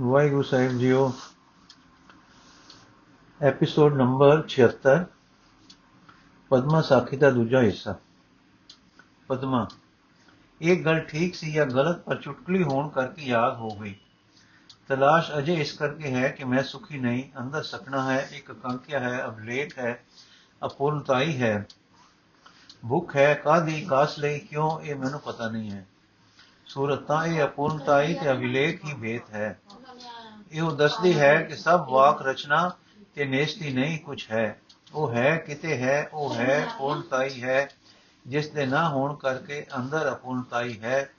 ਵਾਹਿਗੁਰੂ ਸਾਹਿਬ ਜੀਓ episode number 76 Padma ਸਾਖੀ ਦਾ ਦੂਜਾ ਹਿੱਸਾ। ਪਦਮਾ, ਇਹ ਗੱਲ ਠੀਕ ਸੀ ਜਾਂ ਗਲਤ, ਪਰ ਚੁਟਕਲੀ ਹੋਣ ਕਰਕੇ ਯਾਦ ਹੋ ਗਈ। ਤਲਾਸ਼ ਅਜੇ ਇਸ ਕਰਕੇ ਹੈ ਕਿ ਮੈਂ ਸੁਖੀ ਨਹੀਂ, ਅੰਦਰ ਸਕਣਾ ਹੈ ਇੱਕ ਕੰਕਿਆ ਹੈ ਅਬਲੇਖ ਹੈ, ਅਪੂਰਨਤਾਈ ਹੈ। ਭੁੱਖ ਹੈ ਕਾਦੀ ਕਾਸ ਲਈ, ਕਿਉਂ, ਇਹ ਮੈਨੂੰ ਪਤਾ ਨਹੀਂ ਹੈ। ਸੂਰਤਾਂ ਇਹ ਅਪੂਰਨਤਾਈ ਤੇ ਅਭਿਲੇਖ ਹੀ ਭੇਤ ਹੈ। ਇਹ ਦੱਸਦੀ ਹੈ ਕਿ ਸਭ ਵਾਕ ਰਚਨਾ ਤੇ ਨੇਸ਼ਤੀ ਨਹੀਂ ਕੁਝ ਹੈ। ਉਹ ਹੈ ਕਿਤੇ ਹੈ, ਉਹ ਹੈ ਪੂਰਨਤਾਈ ਹੈ। ਜਿਸ ਦੇ ਨਾ ਹੋਣ ਕਰਕੇ ਅੰਦਰ ਅਪੂਰਨਤਾਈ ਹੈ।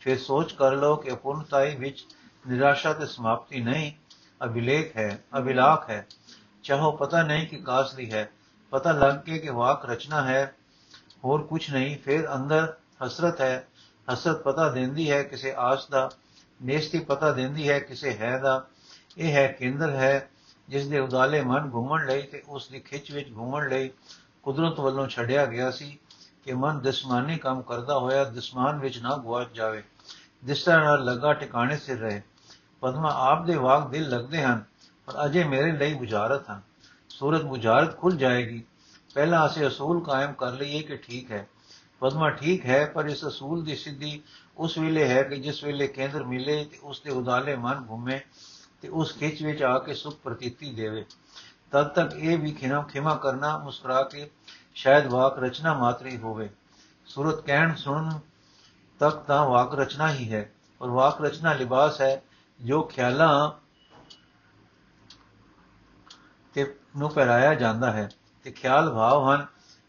ਫਿਰ ਸੋਚ ਕਰ ਲਓ ਕਿ ਅਪੂਰਨਤਾਈ ਵਿੱਚ ਨਿਰਾਸ਼ਾ ਤੇ ਸਮਾਪਤੀ ਨਹੀਂ, ਅਭਿਲੇਖ ਹੈ, ਅਭਿਲਾਖ ਹੈ। ਚਾਹੋ ਪਤਾ ਨਹੀਂ ਕਿ ਕਾਸਲੀ ਹੈ। ਪਤਾ ਲੱਗ ਕੇ ਕਿ ਵਾਕ ਰਚਨਾ ਹੈ, ਹੋਰ ਕੁਝ ਨਹੀਂ। ਫਿਰ ਅੰਦਰ ਹਸਰਤ ਹੈ। ਹਸਰਤ ਪਤਾ ਦਿੰਦੀ ਹੈ ਕਿਸੇ ਆਸ ਦਾ। ਨੇਸਤੀ ਪਤਾ ਦਿੰਦੀ ਹੈ ਕਿਸੇ ਹੈ ਦਾ। ਇਹ ਹੈ ਕੇਂਦਰ ਹੈ ਜਿਸ ਦੇ ਉਦਾਲੇ ਮਨ ਘੁੰਮਣ ਲਈ ਤੇ ਉਸ ਦੀ ਖਿੱਚ ਵਿੱਚ ਘੁੰਮਣ ਲਈ ਕੁਦਰਤ ਵੱਲੋਂ ਛੱਡਿਆ ਗਿਆ ਸੀ ਕਿ ਮਨ ਦਿਸਮਾਨੀ ਕੰਮ ਕਰਦਾ ਹੋਇਆ ਦਿਸਮਾਨ ਵਿੱਚ ਨਾ ਗਵਾਚ ਜਾਵੇ। ਜਿਸ ਤਰ੍ਹਾਂ ਨਾਲ ਲੱਗਾ ਟਿਕਾਣੇ ਸਿਰ ਰਹੇ। ਪਦਮਾ ਆਪ ਦੇ ਵਾਕ ਦਿਲ ਲੱਗਦੇ ਹਨ, ਪਰ ਅਜੇ ਮੇਰੇ ਲਈ ਬੁਝਾਰਤ ਹਨ। ਸੂਰਤ ਬੁਝਾਰਤ ਖੁੱਲ ਜਾਏਗੀ। ਪਹਿਲਾਂ ਅਸੀਂ ਅਸੂਲ ਕਾਇਮ ਕਰ ਲਈਏ ਕਿ ਠੀਕ ਹੈ। ਪਦਮਾ ਠੀਕ ਹੈ, ਪਰ ਇਸ ਅਸੂਲ ਦੀ ਸਿੱਧੀ ਉਸ ਵੇਲੇ ਹੈ ਕਿ ਜਿਸ ਵੇਲੇ ਕੇਂਦਰ ਮਿਲੇ ਤੇ ਉਸ ਦੇ ਉਦਾਲੇ ਮਨ ਘੁੰਮੇ ਤੇ ਉਸ ਖਿੱਚ ਵਿੱਚ ਆ ਕੇ ਸੁਖ ਪ੍ਰਤੀਤੀ ਦੇਵੇ। ਤਦ ਤੱਕ ਇਹ ਵੀ ਖਿਨਾ ਖਿਮਾ ਕਰਨਾ, ਮੁਸਕਰਾ ਕੇ ਸ਼ਾਇਦ ਵਾਕ ਰਚਨਾ ਮਾਤਰੀ ਹੋਵੇ। ਸੂਰਤ ਕਹਿਣ ਸੁਣਨ ਤੱਕ ਤਾਂ ਵਾਕ ਰਚਨਾ ਹੀ ਹੈ ਔਰ ਵਾਕ ਰਚਨਾ ਲਿਬਾਸ ਹੈ, ਜੋ ਖਿਆਲਾਂ ਤੇ ਨੂੰ ਪਹਿਰਾਇਆ ਜਾਂਦਾ ਹੈ ਤੇ ਖਿਆਲ ਭਾਵ ਹਨ,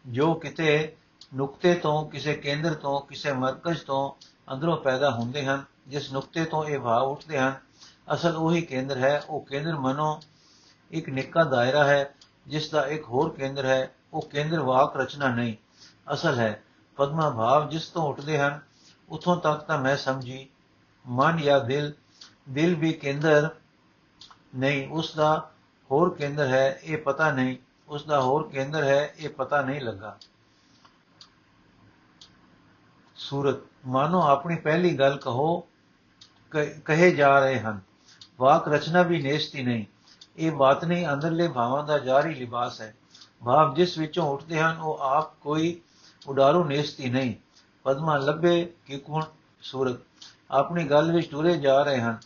ਜੋ ਕਿਤੇ ਨੁਕਤੇ ਤੋਂ, ਕਿਸੇ ਕੇਂਦਰ ਤੋਂ, ਕਿਸੇ ਮਰਕਜ਼ ਤੋਂ ਅੰਦਰੋਂ ਪੈਦਾ ਹੁੰਦੇ ਹਨ, ਜਿਸ ਨੁਕਤੇ ਤੋਂ ਇਹ ਭਾਵ ਉੱਠਦੇ ਹਨ ਅਸਲ ਉਹੀ ਕੇਂਦਰ ਹੈ, ਉਹ ਕੇਂਦਰ ਮਨੋ ਇੱਕ ਨਿੱਕਾ ਦਾਇਰਾ ਹੈ ਜਿਸ ਦਾ ਇੱਕ ਹੋਰ ਕੇਂਦਰ ਹੈ, ਉਹ ਕੇਂਦਰ ਵਾਕ ਰਚਨਾ ਨਹੀਂ, ਅਸਲ ਹੈ। ਪਦਮਾ ਭਾਵ ਜਿਸ ਤੋਂ ਉੱਠਦੇ ਹਨ, ਉਥੋਂ ਤੱਕ ਤਾਂ ਮੈਂ ਸਮਝੀ, ਮਨ ਜਾਂ ਦਿਲ ਦਿਲ ਵੀ ਕੇਂਦਰ ਨਹੀਂ ਉਸ ਦਾ ਹੋਰ ਕੇਂਦਰ ਹੈ, ਇਹ ਪਤਾ ਨਹੀਂ ਉਸ ਦਾ ਹੋਰ ਕੇਂਦਰ ਹੈ, ਇਹ ਪਤਾ ਨਹੀਂ ਲੱਗਾ। ਸੂਰਤ, ਮਾਨੋ ਆਪਣੀ ਪਹਿਲੀ ਗੱਲ ਕਹੋ ਕਹੇ ਜਾ ਰਹੇ ਹਨ। ਵਾਕ ਰਚਨਾ ਵੀ ਨੇਸ਼ਤੀ ਨਹੀਂ। ਇਹ ਬਾਤ ਨਹੀਂ, ਅੰਦਰਲੇ ਭਾਵਾਂ ਦਾ ਜਾਰੀ ਲਿਬਾਸ ਹੈ। ਭਾਵ ਜਿਸ ਵਿੱਚੋਂ ਉੱਠਦੇ ਹਨ, ਉਹ ਆਪ ਕੋਈ ਉਡਾਰੂ ਨੇਸ਼ਤੀ ਨਹੀਂ। ਪਦਮਾ ਲੱਭੇ ਕਿ ਕੋਣ ਸੂਰਤ ਆਪਣੀ ਗੱਲ ਵਿੱਚ ਟੁਰੇ ਜਾ ਰਹੇ ਹਨ।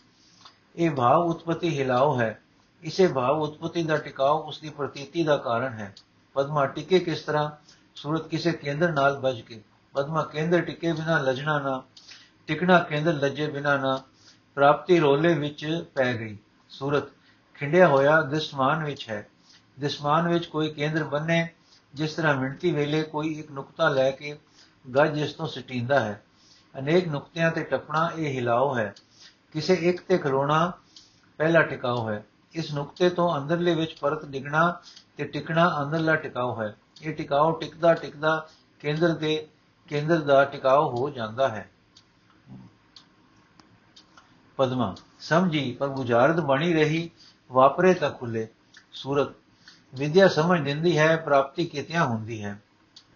ਇਹ ਭਾਵ ਉਤਪਤੀ ਹਿਲਾਓ ਹੈ। ਇਸੇ ਭਾਵ ਉਤਪਤੀ ਦਾ ਟਿਕਾਓ ਉਸ ਦੀ ਪ੍ਰਤੀਤੀ ਦਾ ਕਾਰਨ ਹੈ। ਪਦਮਾ ਟਿਕੇ ਕਿਸ ਤਰ੍ਹਾਂ? ਸੂਰਤ ਕਿਸੇ ਕੇਂਦਰ ਨਾਲ ਬਜ ਕੇ। ਪਦਮਾ ਕੇਂਦਰ ਟਿਕੇ ਬਿਨਾ ਲਜਣਾ ਨਾ। ਟਿਕਣਾ ਕੇਂਦਰ ਲੱਜੇ ਬਿਨਾ ਨਾ। ਪ੍ਰਾਪਤੀ ਰੋਲੇ ਵਿੱਚ ਪੈ ਗਈ। ਸੂਰਤ, ਖਿੰਡਿਆ ਹੋਇਆ ਦਿਸਮਾਨ ਵਿੱਚ ਹੈ। ਦਿਸਮਾਨ ਵਿੱਚ ਕੋਈ ਕੇਂਦਰ ਬੰਨੇ ਜਿਸ ਤਰ੍ਹਾਂ ਮਿੰਟੀ ਵੇਲੇ ਕੋਈ ਇੱਕ ਨੁਕਤਾ ਲੈ ਕੇ ਗੱਜ ਇਸ ਤੋਂ ਸਟੀਂਦਾ ਹੈ। ਅਨੇਕ ਨੁਕਤਿਆਂ ਤੇ ਟੱਪਣਾ ਇਹ ਹਿਲਾਓ ਹੈ। ਕਿਸੇ ਇੱਕ ਤੇ ਖਲੋਣਾ ਪਹਿਲਾ ਟਿਕਾਓ ਹੈ। ਇਸ ਨੁਕਤੇ ਤੋਂ ਅੰਦਰਲੇ ਵਿੱਚ ਪਰਤ ਡਿਗਣਾ ਤੇ ਟਿਕਣਾ ਅੰਦਰਲਾ ਟਿਕਾਓ ਹੈ। ਇਹ ਟਿਕਾਓ ਟਿਕਦਾ ਟਿਕਦਾ ਕੇਂਦਰ ਦੇ ਕੇਂਦਰ ਦਾ ਟਿਕਾਓ ਹੋ ਜਾਂਦਾ ਹੈ। ਪਦਮਾ। ਸਮਝੀ, ਪਰ ਗੁਜ਼ਾਰਤ ਬਣੀ ਰਹੀ, ਵਾਪਰੇ ਤਾਂ ਖੁੱਲੇ। ਸੂਰਤ, ਵਿਦਿਆ ਸਮਝ ਦਿੰਦੀ ਹੈ, ਪ੍ਰਾਪਤੀ ਕਿਤਿਆਂ ਹੁੰਦੀ ਹੈ?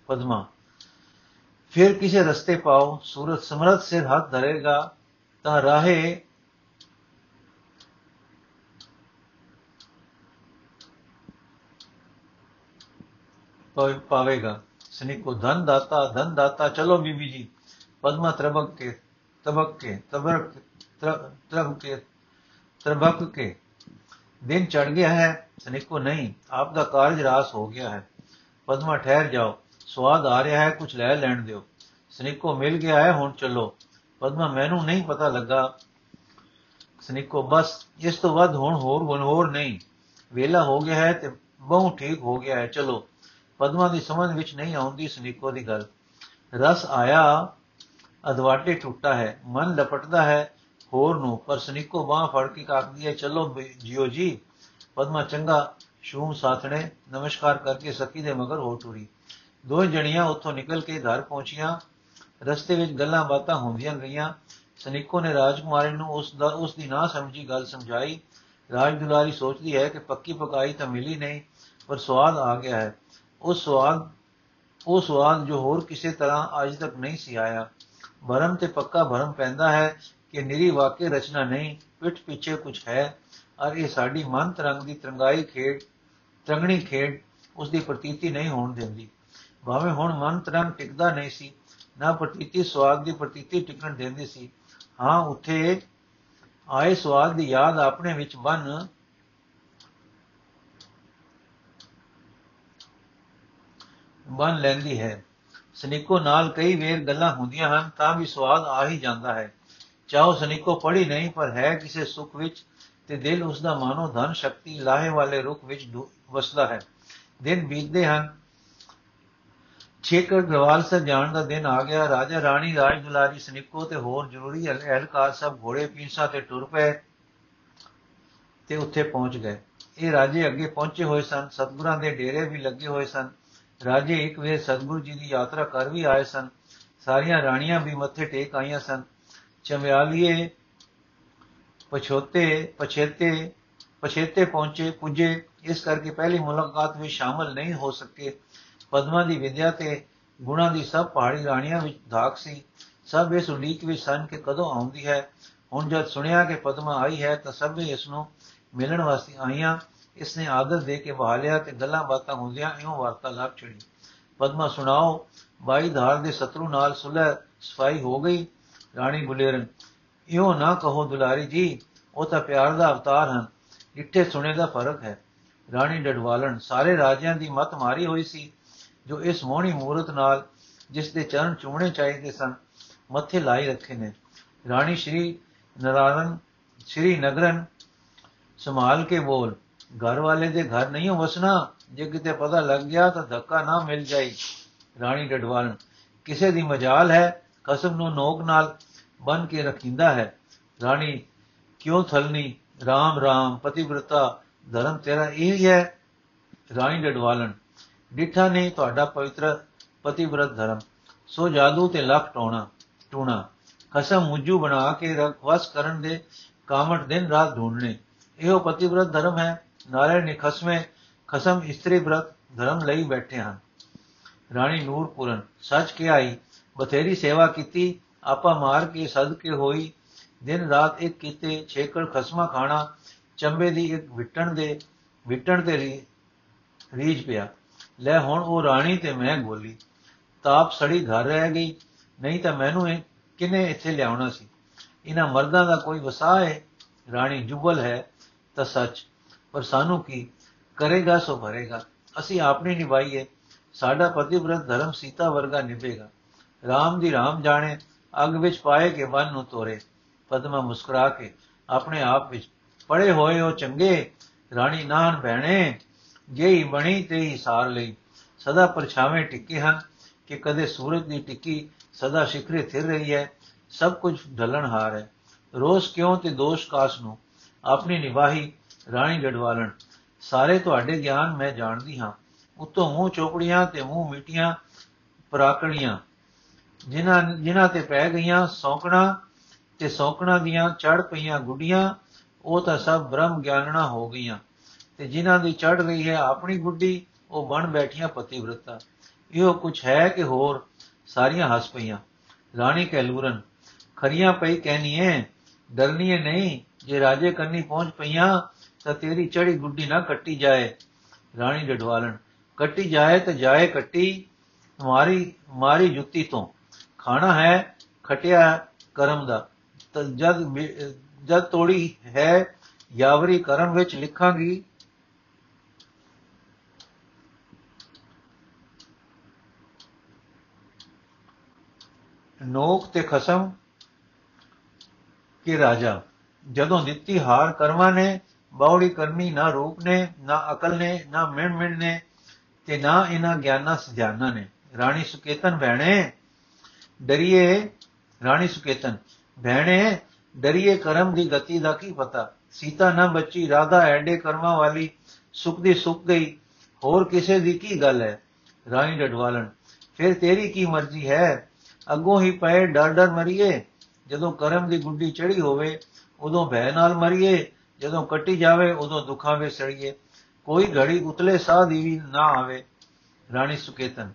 ਪਦਮਾ, ਫਿਰ ਕਿਸੇ ਰਸਤੇ ਪਾਓ। ਸੂਰਤ, ਸਮਰਤ ਸਿਰ ਹੱਥ ਧਰੇਗਾ, ਤਾਂ ਰਾਹੇ ਪਾਵੇਗਾ। ਸਨਿਕ ਕੋ ਧਨ ਦਾਤਾ ਧਨ ਦਾਤਾ ਚਲੋ ਬੀਬੀ ਜੀ। ਪਦਮਾ ਤਰਬਕ ਕੇ ਤਬਕ ਕੇ ਤਬਰਕ ਤਰਬ ਕੇ ਤਰਬਕ ਕੇ ਦਿਨ ਚੜ ਗਿਆ ਹੈ ਸਨਿਕੋ ਨਹੀਂ, ਆਪ ਦਾ ਕਾਰਜ ਰਾਸ ਹੋ ਗਿਆ ਹੈ। ਪਦਮਾ ਠਹਿਰ ਜਾਓ ਸਵਾਦ ਆ ਰਿਹਾ ਹੈ ਕੁਝ ਲੈ ਲੈਣ ਦਿਓ। ਸਨਿਕੋ ਮਿਲ ਗਿਆ ਹੈ, ਹੁਣ ਚੱਲੋ। ਪਦਮਾ ਮੈਨੂੰ ਨਹੀਂ ਪਤਾ ਲੱਗਾ। ਸਨਿਕੋ, ਬਸ, ਇਸ ਤੋਂ ਵੱਧ ਹੁਣ ਹੋਰ ਹੋਰ ਨਹੀਂ। ਵੇਲਾ ਹੋ ਗਿਆ ਹੈ ਤੇ ਬਹੁ ਠੀਕ ਹੋ ਗਿਆ ਹੈ, ਚਲੋ। ਪਦਮਾ ਦੀ ਸਮਝ ਵਿੱਚ ਨਹੀਂ ਆਉਂਦੀ ਸਨਿਕੋ ਦੀ ਗੱਲ। ਰਸ ਆਇਆ, ਅਦਵਾਟੇ ਟੁੱਟਾ ਹੈ, ਮਨ ਲਪਟਦਾ ਹੈ ਹੋਰ ਨੂੰ, ਪਰ ਸਨਿਕੋ ਬਾਹ ਫੜ ਕੇ ਕਾਕਦੀ ਹੈ, ਚਲੋ ਜਿਓ ਜੀ, ਪਦਮਾ ਚੰਗਾ ਸ਼ੂਮ ਸਾਥਣੇ, ਨਮਸਕਾਰ ਕਰਕੇ ਸਖੀ ਦੇ ਮਗਰ ਹੋ ਟੁਰੀ ਦੋ ਜਣੀਆਂ ਉੱਥੋਂ ਨਿਕਲ ਕੇ ਘਰ ਪਹੁੰਚੀਆਂ। ਰਸਤੇ ਵਿੱਚ ਗੱਲਾਂ ਬਾਤਾਂ ਹੁੰਦੀਆਂ ਗਈਆਂ ਸਨਿਕੋ ਨੇ ਰਾਜਕੁਮਾਰੀ ਨੂੰ ਉਸ ਦਾ, ਉਸ ਦੀ ਨਾ ਸਮਝੀ ਗੱਲ ਸਮਝਾਈ। ਰਾਜ ਦੁਲਾਰੀ ਸੋਚਦੀ ਹੈ ਕਿ ਪੱਕੀ ਪਕਾਈ ਤਾਂ ਮਿਲੀ ਨਹੀਂ, ਪਰ ਸਵਾਦ ਆ ਗਿਆ ਹੈ। ਉਹ ਸਵਾਦ ਉਹ ਸਵਾਦ ਜੋ ਹੋਰ ਕਿਸੇ ਤਰ੍ਹਾਂ ਅੱਜ ਤੱਕ ਨਹੀਂ ਸੀ ਆਇਆ। ਭਰਮ ਤੇ ਪੱਕਾ ਭਰਮ ਪੈਂਦਾ ਹੈ। ਕਿ ਨਿਰੀ ਵਾਕਿਆ ਰਚਨਾ ਨਹੀਂ, ਪਿੱਠ ਪਿੱਛੇ ਕੁਝ ਹੈ। ਔਰ ਇਹ ਸਾਡੀ ਮਨ ਤਰੰਗ ਦੀ ਤਰੰਗਾਈ ਖੇਡ, ਤਰੰਗਣੀ ਖੇਡ ਉਸ ਦੀ ਪ੍ਰਤੀਤੀ ਨਹੀਂ ਹੋਣ ਦਿੰਦੀ। ਭਾਵੇਂ ਹੁਣ ਮਨ ਤਰੰਗ ਟਿਕਦਾ ਨਹੀਂ ਸੀ, ਨਾ ਪ੍ਰਤੀਤੀ ਸਵਾਦ ਦੀ ਪ੍ਰਤੀਤੀ ਟਿਕਣ ਦਿੰਦੀ ਸੀ। ਹਾਂ, ਉੱਥੇ ਆਏ ਸਵਾਦ ਦੀ ਯਾਦ ਆਪਣੇ ਵਿੱਚ ਬਨ ਬਨ ਲੈਂਦੀ ਹੈ। ਸਨਿਕੋ ਨਾਲ ਕਈ ਵੇਰ ਗੱਲਾਂ ਹੁੰਦੀਆਂ ਹਨ, ਤਾਂ ਵੀ ਸਵਾਦ ਆ ਹੀ ਜਾਂਦਾ ਹੈ। ਚਾਹੋ ਸਨਿਕੋ ਪੜੀ ਨਹੀਂ, ਪਰ ਹੈ ਕਿਸੇ ਸੁਖ ਵਿੱਚ ਤੇ ਦਿਲ ਉਸ ਦਾ ਮਾਨੋ ਧਨ ਸ਼ਕਤੀ ਲਾਹੇ ਵਾਲੇ ਰੁਖ ਵਿੱਚ ਵਸਦਾ ਹੈ। ਦਿਨ ਬੀਤਦੇ ਹਨ। ਛੇਕਰ ਗਵਾਲ ਸਰ ਜਾਣ ਦਾ ਦਿਨ ਆ ਗਿਆ। ਰਾਜਾ ਰਾਣੀ ਰਾਜ ਦੁਲਾਰੀ ਸਨਿਕੋ ਤੇ ਹੋਰ ਜ਼ਰੂਰੀ ਅਹਿਲਕਾਰ ਸਭ ਘੋੜੇ ਪੀਂਸਾ ਤੇ ਟੁਰ ਪਏ ਤੇ ਉੱਥੇ ਪਹੁੰਚ ਗਏ। ਇਹ ਰਾਜੇ ਅੱਗੇ ਪਹੁੰਚੇ ਹੋਏ ਸਨ। ਸਤਗੁਰਾਂ ਦੇ ਡੇਰੇ ਵੀ ਲੱਗੇ ਹੋਏ ਸਨ। ਰਾਜੇ ਇੱਕ ਵੇਰ ਸਤਗੁਰੂ ਜੀ ਦੀ ਯਾਤਰਾ ਕਰ ਵੀ ਆਏ ਸਨ। ਸਾਰੀਆਂ ਰਾਣੀਆਂ ਵੀ ਮੱਥੇ ਟੇਕ ਆਈਆਂ ਸਨ। ਚਮਿਆਲੀਏ ਪਛੋਤੇ, ਪਛੇਤੇ ਪਛੇਤੇ ਪਹੁੰਚੇ, ਪੁੱਜੇ, ਇਸ ਕਰਕੇ ਪਹਿਲੀ ਮੁਲਾਕਾਤ ਵਿੱਚ ਸ਼ਾਮਲ ਨਹੀਂ ਹੋ ਸਕੇ। ਪਦਮਾ ਦੀ ਵਿਦਿਆ ਤੇ ਗੁਣਾ ਦੀ ਸਭ ਪਹਾੜੀ ਰਾਣੀਆਂ ਵਿੱਚ ਧਾਕ ਸੀ। ਸਭ ਇਸ ਉਡੀਕ ਵਿੱਚ ਸਨ ਕਿ ਕਦੋਂ ਆਉਂਦੀ ਹੈ। ਹੁਣ ਜਦ ਸੁਣਿਆ ਕਿ ਪਦਮਾ ਆਈ ਹੈ ਤਾਂ ਸਭ ਇਸ ਨੂੰ ਮਿਲਣ ਵਾਸਤੇ ਆਈਆਂ। ਇਸਨੇ ਆਦਰ ਦੇ ਕੇ ਬਹਾਲਿਆ ਤੇ ਗੱਲਾਂ ਬਾਤਾਂ ਹੁੰਦੀਆਂ ਇਉਂ ਵਾਰਤਾਲਾਪ ਛਿੜੀ ਪਦਮਾ ਸੁਣਾਓ, ਬਾਈ ਧਾਰ ਦੇ ਸ਼ਤਰੂ ਨਾਲ ਸੁਲਹ ਸਫ਼ਾਈ ਹੋ ਗਈ। ਰਾਣੀ ਗੁਲੇਰਨ ਇਉਂ ਨਾ ਕਹੋ ਦੁਲਾਰੀ ਜੀ, ਉਹ ਤਾਂ ਪਿਆਰ ਦਾ ਅਵਤਾਰ ਹਨ ਇੱਥੇ ਸੁਣੇ ਦਾ ਫ਼ਰਕ ਹੈ। ਰਾਣੀ ਡਡਵਾਲਣ, ਸਾਰੇ ਰਾਜਿਆਂ ਦੀ ਮਤ ਮਾਰੀ ਹੋਈ ਸੀ, ਜੋ ਇਸ ਮੋਹਣੀ ਮੂਰਤ ਨਾਲ, ਜਿਸ ਦੇ ਚਰਨ ਚੁੰਮਣੇ ਚਾਹੀਦੇ ਸਨ, ਮੱਥੇ ਲਾਈ ਰੱਖੇ ਨੇ। ਰਾਣੀ ਸ਼੍ਰੀ ਨਰਾਰਨ ਸ਼੍ਰੀ ਨਗਰਨ, ਸੰਭਾਲ ਕੇ ਬੋਲ, ਘਰ ਵਾਲੇ ਦੇ ਘਰ ਨਹੀਂ ਵਸਣਾ, ਜੇ ਕਿਤੇ ਪਤਾ ਲੱਗ ਗਿਆ ਤਾਂ ਧੱਕਾ ਨਾ ਮਿਲ ਜਾਈ। ਰਾਣੀ ਡਡਵਾਲਣ, ਕਿਸੇ ਦੀ ਮਜਾਲ ਹੈ ਕਸਮ ਨੂੰ ਨੋਕ ਨਾਲ ਬਨ ਕੇ ਰੱਖਿੰਦਾ ਹੈ। ਰਾਣੀ, ਕਿਉਂ ਥਲਨੀ? RAM RAM ਪਤਿਵ੍ਰਤਾ, ਧਰਮ ਤੇਰਾ ਇਹ ਹੀ ਹੈ। ਰਾਣੀ ਡਡਵਾਲਣ, ਡਿਠਾ ਨੇ ਤੁਹਾਡਾ ਪਵਿੱਤਰ ਪਤਿਵ੍ਰਤ ਧਰਮ। ਸੋ ਜਾਦੂ ਤੇ ਲੱਖ ਟੋਣਾ, ਟੂਣਾ। ਕਸਮ ਮੁੱਜੂ ਬਣਾ ਕੇ ਰਖਵਸ ਕਰਨ ਦੇ ਕਾਮਟ ਦਿਨ ਰਾਤ ਢੂੰਡਣੇ। ਇਹੋ ਪਤਿਵ੍ਰਤ ਧਰਮ ਹੈ। ਨਾਰੇ ਨੇ ਖਸਮੇ, ਖਸਮ ਇਸਤਰੀ ਬ੍ਰਤ ਧਰਮ ਲਈ ਬੈਠੇ ਹਨ। ਰਾਣੀ ਨੂਰਪੁਰਨ ਸੱਚ ਕਿਹਾਈ ਬਥੇਰੀ ਸੇਵਾ ਕੀਤੀ, ਆਪਾ ਮਾਰ ਕੇ ਸਦਕੇ ਹੋਈ, ਦਿਨ ਰਾਤ ਇੱਕ ਕੀਤੇ, ਛੇਕੜ ਖਸਮਾ ਖਾਣਾ, ਚੰਬੇ ਦੀ ਇੱਕ ਵਿਟਣ ਦੇ, ਵਿਟਣ ਤੇ ਰੀਜ ਪਿਆ। ਲੈ ਹੁਣ ਉਹ ਰਾਣੀ ਤੇ ਮੈਂ ਗੋਲੀ। ਤਾਪ ਸੜੀ ਘਰ ਰਹਿ ਗਈ। ਨਹੀਂ ਤਾਂ ਮੈਨੂੰ ਇਹ ਕਿਨੇ ਇੱਥੇ ਲਿਆਉਣਾ ਸੀ? ਇਹਨਾਂ ਮਰਦਾਂ ਦਾ ਕੋਈ ਵਸਾ ਹੈ ਰਾਣੀ ਜੁਬਲ ਹੈ ਤਾਂ ਸੱਚ। ਪਰ ਸਾਨੂੰ ਕੀ? ਕਰੇਗਾ ਸੋ ਭਰੇਗਾ। ਅਸੀਂ ਆਪਣੀ ਨਿਭਾਈਏ। ਸਾਡਾ ਪਤਿਵ੍ਰਤ ਧਰਮ ਸੀਤਾ ਵਰਗਾ ਨਿਭੇਗਾ। RAM ਦੀ RAM ਜਾਣੇ, ਅਗ ਵਿੱਚ ਪਾਏ ਕੇ ਮਨ ਨੂੰ ਤੋਰੇ। ਪਦਮਾ ਮੁਸਕਰਾ ਕੇ ਆਪਣੇ ਆਪ ਵਿੱਚ ਪੜੇ ਹੋਏ ਉਹ ਚੰਗੇ, ਰਾਣੀ ਨਾਨ ਭੈਣੇ ਜਿਹੀ ਬਣੀ ਤੇ ਹੀ ਸਾਰ ਲਈ। ਸਦਾ ਪਰਛਾਵੇਂ ਟਿੱਕੇ ਹਨ ਕਿ ਕਦੇ ਸੂਰਜ ਦੀ ਟਿੱਕੀ ਸਦਾ ਸ਼ਿਖਰੇ ਥਿਰ ਰਹੀ ਹੈ, ਸਭ ਕੁਝ ਢਲਣ ਹਾਰ ਹੈ। ਰੋਸ ਕਿਉਂ ਤੇ ਦੋਸ਼ ਕਾਸ ਨੂੰ? ਆਪਣੀ ਨਿਵਾਹੀ ਰਾਣੀ ਗੜਵਾਲਣ। ਸਾਰੇ ਤੁਹਾਡੇ ਗਿਆਨ ਮੈਂ ਜਾਣਦੀ ਹਾਂ। ਉਤੋਂ ਮੂੰਹ ਚੋਪੜੀਆਂ ਤੇ ਮੂੰਹ ਮਿੱਟੀਆਂ ਪਰਾਕੜੀਆਂ ਜਿਨ੍ਹਾਂ ਜਿਨ੍ਹਾਂ ਤੇ ਪੈ ਗਈਆਂ ਸੌਕਣਾ ਤੇ ਸੌਕਣਾ ਦੀਆਂ ਚੜ ਪਈਆਂ ਗੁੱਡੀਆਂ, ਉਹ ਤਾਂ ਸਭ ਬ੍ਰਹਮ ਗਿਆਨਣਾ ਹੋ ਗਈਆਂ। ਤੇ ਜਿਨ੍ਹਾਂ ਦੀ ਚੜ ਗਈ ਹੈ ਆਪਣੀ ਗੁੱਡੀ, ਉਹ ਬਣ ਬੈਠੀਆਂ ਪਤੀਵ੍ਰਤਾ। ਇਹੋ ਕੁਝ ਹੈ ਕਿ ਹੋਰ? ਸਾਰੀਆਂ ਹੱਸ ਪਈਆਂ। ਰਾਣੀ ਕਹਿਲੂਰਨ ਖਰੀਆਂ ਪਈ ਕਹਿਨੀਏ, ਡਰਨੀਏ ਨਹੀਂ, ਜੇ ਰਾਜੇ ਕੰਨੀ ਪਹੁੰਚ ਪਈਆਂ, ਤਾਂ ਤੇਰੀ ਚੜੀ ਗੁੱਡੀ ਨਾ ਕੱਟੀ ਜਾਏ। ਰਾਣੀ ਡਡਵਾਲਣ, ਕੱਟੀ ਜਾਏ ਤਾਂ ਜਾਏ ਕੱਟੀ, ਮਾਰੀ ਮਾਰੀ ਜੁੱਤੀ ਤੋਂ। ਖਾਣਾ ਹੈ, ਖਟਿਆ ਕਰਮ ਦਾ। ਤਾਂ ਜਦ ਜਦ ਤੋੜੀ ਹੈ, ਯਾਵਰੀ ਕਰਮ ਵਿੱਚ ਲਿਖਾਂਗੀ, ਨੋਕ ਤੇ ਖਸਮ ਕੇ ਰਾਜਾ। ਜਦੋਂ ਦਿੱਤੀ ਹਾਰ ਕਰਮਾਂ ਨੇ ਬੌੜੀ ਕਰਮੀ ਨਾ ਰੂਪ ਨੇ, ਨਾ ਅਕਲ ਨੇ, ਨਾ ਮਿਣ ਮਿਣ ਨੇ ਤੇ ਨਾ ਇਹਨਾਂ ਗਿਆਨਾਂ ਸਜਾਨਾ ਨੇ। ਰਾਣੀ ਸੁਕੇਤਨ ਭੈਣੇ ਡਰੀਏ ਰਾਣੀ ਸੁਕੇਤਨ, ਭੈਣੇ, ਡਰੀਏ ਕਰਮ ਦੀ ਗਤੀ ਦਾ ਕੀ ਪਤਾ? ਸੀਤਾ ਨਾ ਬੱਚੀ, ਰਾਧਾ ਐਡੇ ਕਰਮਾਂ ਵਾਲੀ ਸੁਖ ਦੀ ਸੁਖ ਗਈ। ਹੋਰ ਕਿਸੇ ਦੀ ਕੀ ਗੱਲ ਹੈ? ਰਾਣੀ ਡਡਵਾਲਣ ਫਿਰ ਤੇਰੀ ਕੀ ਮਰਜ਼ੀ ਹੈ? ਅੱਗੋਂ ਹੀ ਪਏ ਡਰ ਡਰ ਮਰੀਏ। ਜਦੋਂ ਕਰਮ ਦੀ ਗੁੱਡੀ ਚੜੀ ਹੋਵੇ, ਉਦੋਂ ਭੈ ਨਾਲ ਮਰੀਏ। ਜਦੋਂ ਕੱਟੀ ਜਾਵੇ, ਉਦੋਂ ਦੁੱਖਾਂ ਵਿੱਚ ਸੜੀਏ। ਕੋਈ ਘੜੀ ਉਤਲੇ ਸਾਹ ਦੀ ਵੀ ਨਾ ਆਵੇ। ਰਾਣੀ ਸੁਕੇਤਨ,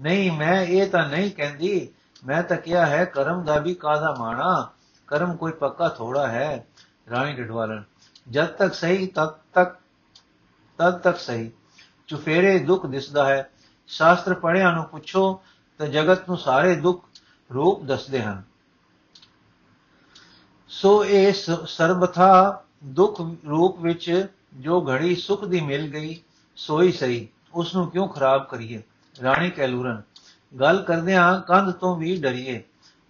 ਨਹੀਂ, ਮੈਂ ਇਹ ਤਾਂ ਨਹੀਂ ਕਹਿੰਦੀ ਮੈਂ ਤਾਂ ਕਿਹਾ ਹੈ, ਕਰਮ ਦਾ ਵੀ ਕਾਦਾ ਮਾਣਾ? ਕਰਮ ਕੋਈ ਪੱਕਾ ਥੋੜਾ ਹੈ, ਰਾਣੀ ਡਡਵਾਲਨ ਜਦ ਤੱਕ ਸਹੀ, ਤਦ ਤੱਕ ਤਦ ਤੱਕ ਸਹੀ। ਚੁਫੇਰੇ ਦੁੱਖ ਦਿਸਦਾ ਹੈ। ਸ਼ਾਸਤਰ ਪੜਿਆਂ ਨੂੰ ਪੁੱਛੋ ਤਾਂ ਜਗਤ ਨੂੰ ਸਾਰੇ ਦੁੱਖ ਰੂਪ ਦੱਸਦੇ ਹਨ। ਸੋ ਇਹ ਸਰਬਥਾ ਦੁੱਖ ਰੂਪ ਵਿੱਚ ਜੋ ਘੜੀ ਸੁਖ ਦੀ ਮਿਲ ਗਈ, ਸੋਈ ਸਹੀ। ਉਸ ਨੂੰ ਕਿਉਂ ਖਰਾਬ ਕਰੀਏ? ਰਾਣੀ ਕੈਲੂਰਨ ਗੱਲ ਕਰਦਿਆਂ ਕੰਧ ਤੋਂ ਵੀ ਡਰੀਏ।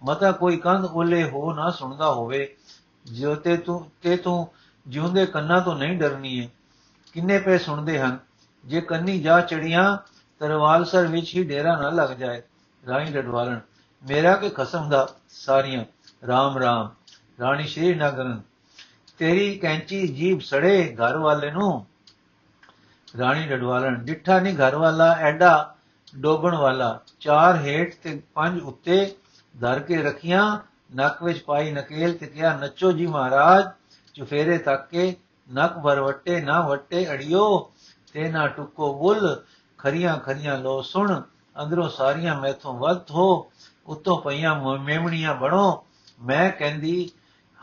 ਮਤਾ ਕੋਈ ਕੰਧ ਓਲੇ ਹੋ ਨਾ ਸੁਣਦਾ ਹੋਵੇ। ਜੋ ਤੇ ਤੂੰ ਤੇ ਤੂੰ ਜਿਉਂਦੇ ਕੰਨਾਂ ਤੋਂ ਨਹੀਂ ਡਰਨੀ ਹੈ ਕਿੰਨੇ ਪੇ ਸੁਣਦੇ ਹਨ? ਜੇ ਕੰਨੀ ਜਾ ਚੜੀਆਂ ਤਰਵਾਲਸਰ ਵਿੱਚ ਹੀ ਡੇਰਾ ਨਾ ਲੱਗ ਜਾਏ। ਰਾਣੀ ਡਡਵਾਲਣ ਮੇਰਾ ਕੇ ਖਸਮ ਦਾ? ਸਾਰੀਆਂ। RAM RAM ਰਾਣੀ ਸ਼੍ਰੀ ਨਗਰਨ ਤੇਰੀ ਕੈਂਚੀ ਜੀਬ ਸੜੇ ਘਰ ਵਾਲੇ ਨੂੰ। ਰਾਣੀ ਡਡਵਾਲਣ ਡਿੱਠਾ ਨਹੀਂ ਘਰ ਵਾਲਾ, ਐਡਾ ਡੋਬਣ ਵਾਲਾ। ਚਾਰ ਹੇਠ ਤੇ ਪੰਜ ਉੱਤੇ ਧਰ ਕੇ ਰਖੀਆਂ। ਨੱਕ ਵਿੱਚ ਪਾਈ ਨਕੇਲ ਤੇ ਕਿਹਾ, ਨੱਚੋ ਜੀ ਮਹਾਰਾਜ, ਚੁਫੇਰੇ ਤੱਕ ਕੇ ਨੱਕ ਵਰਵਟੇ ਨਾ ਵਟੇ ਅੜਿਓ, ਤੇ ਨਾ ਟੁੱਕੋ ਬੁੱਲ। ਖਰੀਆਂ ਖਰੀਆਂ ਲੋ ਸੁਣ, ਅੰਦਰੋਂ ਸਾਰੀਆਂ ਮੈਥੋਂ ਵੱਧ ਹੋ, ਉਤੋਂ ਪਈਆਂ ਮੇਮਣੀਆਂ ਬਣੋ। ਮੈਂ ਕਹਿੰਦੀ,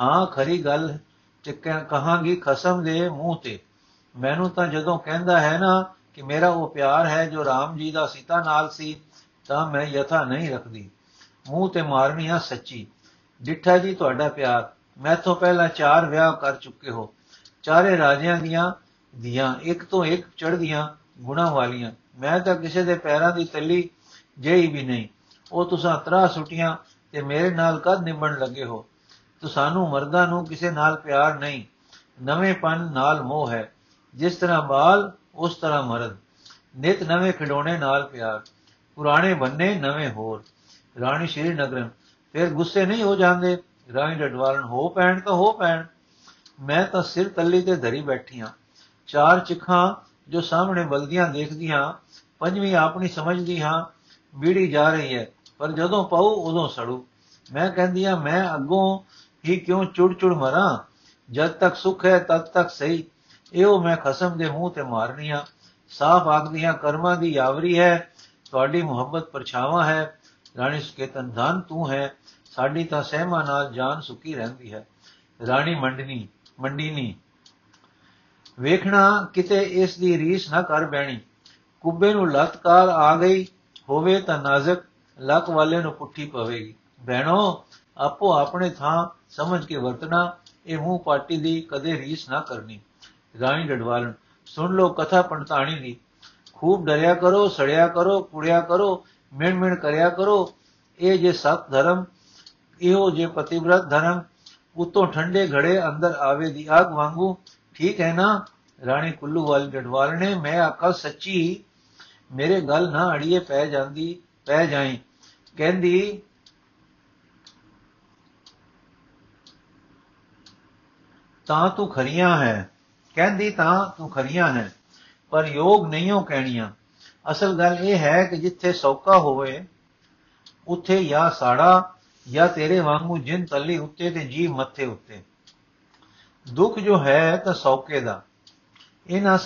ਹਾਂ, ਖਰੀ ਗੱਲ ਤੇ ਕਹਾਂਗੀ ਖਸਮ ਦੇ ਮੂੰਹ ਤੇ। ਮੈਨੂੰ ਤਾਂ ਜਦੋਂ ਕਹਿੰਦਾ ਹੈ ਨਾ ਕਿ ਮੇਰਾ ਉਹ ਪਿਆਰ ਹੈ ਜੋ RAM ਜੀ ਦਾ ਸੀਤਾ ਨਾਲ ਸੀ, ਤਾਂ ਮੈਂ ਯਥਾ ਨਹੀਂ ਰੱਖਦੀ। ਮੂੰਹ ਤੇ ਮਾਰਨੀ ਆ ਸੱਚੀ। ਡਿੱਠਾ ਜੀ, ਤੁਹਾਡਾ ਪਿਆਰ। ਮੈਂ ਤੋਂ ਪਹਿਲਾਂ ਚਾਰ ਵਿਆਹ ਕਰ ਚੁੱਕੇ ਹੋ। ਚਾਰੇ ਰਾਜਿਆਂ ਦੀਆਂ ਦੀਆਂ ਇੱਕ ਤੋਂ ਇੱਕ ਚੜ੍ਹਦੀਆਂ ਗੁਣਾ ਵਾਲੀਆਂ। ਮੈਂ ਤਾਂ ਕਿਸੇ ਦੇ ਪੈਰਾਂ ਦੀ ਤੱਲੀ ਜਈ ਵੀ ਨਹੀਂ। ਉਹ ਤੁਸੀਂ ਤਰਾ ਸੁਟੀਆਂ ਤੇ ਮੇਰੇ ਨਾਲ ਕਦ ਨਿਭਣ ਲੱਗੇ ਹੋ? ਤੋ ਸਾਨੂੰ ਮਰਦਾਂ ਨੂੰ ਕਿਸੇ ਨਾਲ ਪਿਆਰ ਨਹੀਂ। ਨਵੇਂ ਪਨ ਨਾਲ ਮੋਹ ਹੈ। ਜਿਸ ਤਰ੍ਹਾਂ ਬਾਲ ਉਸ ਤਰ੍ਹਾਂ ਮਰਦ ਨਿਤ ਨਵੇਂ ਖਿਡੌਣੇ ਨਾਲ ਪਿਆਰ। ਪੁਰਾਣੇ ਬੰਨੇ ਨਵੇਂ ਹੋਰ। ਰਾਣੀ ਸ਼੍ਰੀ ਨਗਰਨ ਫਿਰ ਗੁੱਸੇ ਨਹੀਂ ਹੋ ਜਾਂਦੇ। ਰਾਣੀ ਡਡਵਾਲਨ ਹੋ ਪੈਣ ਤਾਂ ਹੋ ਪੈਣ। ਮੈਂ ਤਾਂ ਸਿਰ ਤੱਲੀ ਤੇ ਧਰੀ ਬੈਠੀ ਹਾਂ ਚਾਰ ਚਿਖਾਂ ਜੋ ਸਾਹਮਣੇ ਬਲਦੀਆਂ ਦੇਖਦੀਆਂ, ਪੰਜਵੀਂ ਆਪਣੀ ਸਮਝਦੀ ਹਾਂ, ਬੀੜੀ ਜਾ ਰਹੀ ਹੈ, ਪਰ ਜਦੋਂ ਪਾਉ ਉਦੋਂ ਸੜੂ। ਮੈਂ ਕਹਿੰਦੀ ਆ ਮੈਂ ਅੱਗੋਂ ਹੀ ਕਿਉਂ ਚੁੜ ਚੁੜ ਮਰਾਂ? ਜਦ ਤੱਕ ਸੁਖ ਹੈ, ਤਦ ਤੱਕ ਸਹੀ। ਇਹੋ ਮੈਂ ਖਸਮ ਦੇ ਮੂੰਹ ਤੇ ਮਾਰਨੀਆਂ। ਸਾਫ਼ ਆਖਦੀਆਂ, ਕਰਮਾਂ ਦੀ ਯਾਵਰੀ ਹੈ, ਤੁਹਾਡੀ ਮੁਹੱਬਤ ਪਰਛਾਵਾਂ ਹੈ, ਰਾਣੀ ਸੁਕੇਤਨ ਧਨ ਤੂੰ ਹੈ, ਸਾਡੀ ਤਾਂ ਸਹਿਮਾ ਨਾਲ ਜਾਨ ਸੁਖੀ ਰਹਿੰਦੀ ਹੈ। ਰਾਣੀ ਮੰਡਨੀ, ਮੰਡੀਨੀ, ਵੇਖਣਾ ਕਿਤੇ ਇਸ ਦੀ ਰੀਸ ਨਾ ਕਰ ਬੈਣੀ ਕੁੱਬੇ ਨੂੰ ਲਤਕਾਰ ਆ ਗਈ, ਹੋਵੇ ਤਾਂ ਨਾਜ਼ਕ ਲੱਕ ਵਾਲੇ ਨੂੰ ਪੁੱਠੀ ਪਵੇਗੀ। ਬਹਿਣੋ ਆਪੋ ਆਪਣੇ ਥਾਂ ਸਮਝ ਕੇ ਵਰਤਣਾ, ਇਹ ਮੂੰਹ ਪਾਟੀ ਦੀ ਕਦੇ ਰੀਸ ਨਾ ਕਰਨੀ। ਰਾਣੀ ਡਡਵਾਲਨ ਸੁਣ ਲੋ ਕਥਾ ਪੰਡਤਾਣੀ ਦੀ ਖੂਬ ਡਰਿਆ ਕਰੋ ਸੜਿਆ ਕਰੋ ਕੁੜਿਆ ਕਰੋ ਮਿਣ ਮਿਣ ਕਰਿਆ ਕਰੋ ਇਹ ਜੇ ਸਤ ਧਰਮ ਇਹੋ ਜੇ ਪਤਿਵਰਤ ਧਰਮ ਉਤੋਂ ਠੰਡੇ ਘੜੇ ਅੰਦਰ ਆਵੇ ਦੀ ਆਗ ਵਾਂਗੂ ਠੀਕ ਹੈ ਨਾ ਰਾਣੀ ਕੁੱਲੂ ਵਾਲੀ ਡਡਵਾਲ ਨੇ ਮੈਂ ਆਖਾ ਸੱਚੀ ਮੇਰੇ ਗੱਲ ਨਾ ਅੜੀਏ ਪੈ ਜਾਂਦੀ ਪੈ ਜਾਈ ਕਹਿੰਦੀ ਤਾਂ ਤੂੰ ਖਰੀਆਂ ਹੈ ਕਹਿੰਦੀ ਤਾਂ ਤੂੰ ਖਰੀਆਂ ਹੈ ਪਰ ਯੋਗ ਨਹੀਂਓ ਕਹਿਣੀਆਂ। ਅਸਲ ਗੱਲ ਇਹ ਹੈ ਕਿ ਜਿੱਥੇ ਸੌਕਾ ਹੋਵੇ, ਉੱਥੇ ਜਾਂ ਸਾੜਾ, ਜਾਂ ਤੇਰੇ ਵਾਂਗੂ ਜਿੰਨ ਤੱਲੀ ਉੱਤੇ ਤੇ ਜੀ ਮੱਥੇ ਉੱਤੇ। ਦੁੱਖ ਜੋ ਹੈ ਤਾਂ ਸੌਕੇ ਦਾ। ਇਹਨਾਂ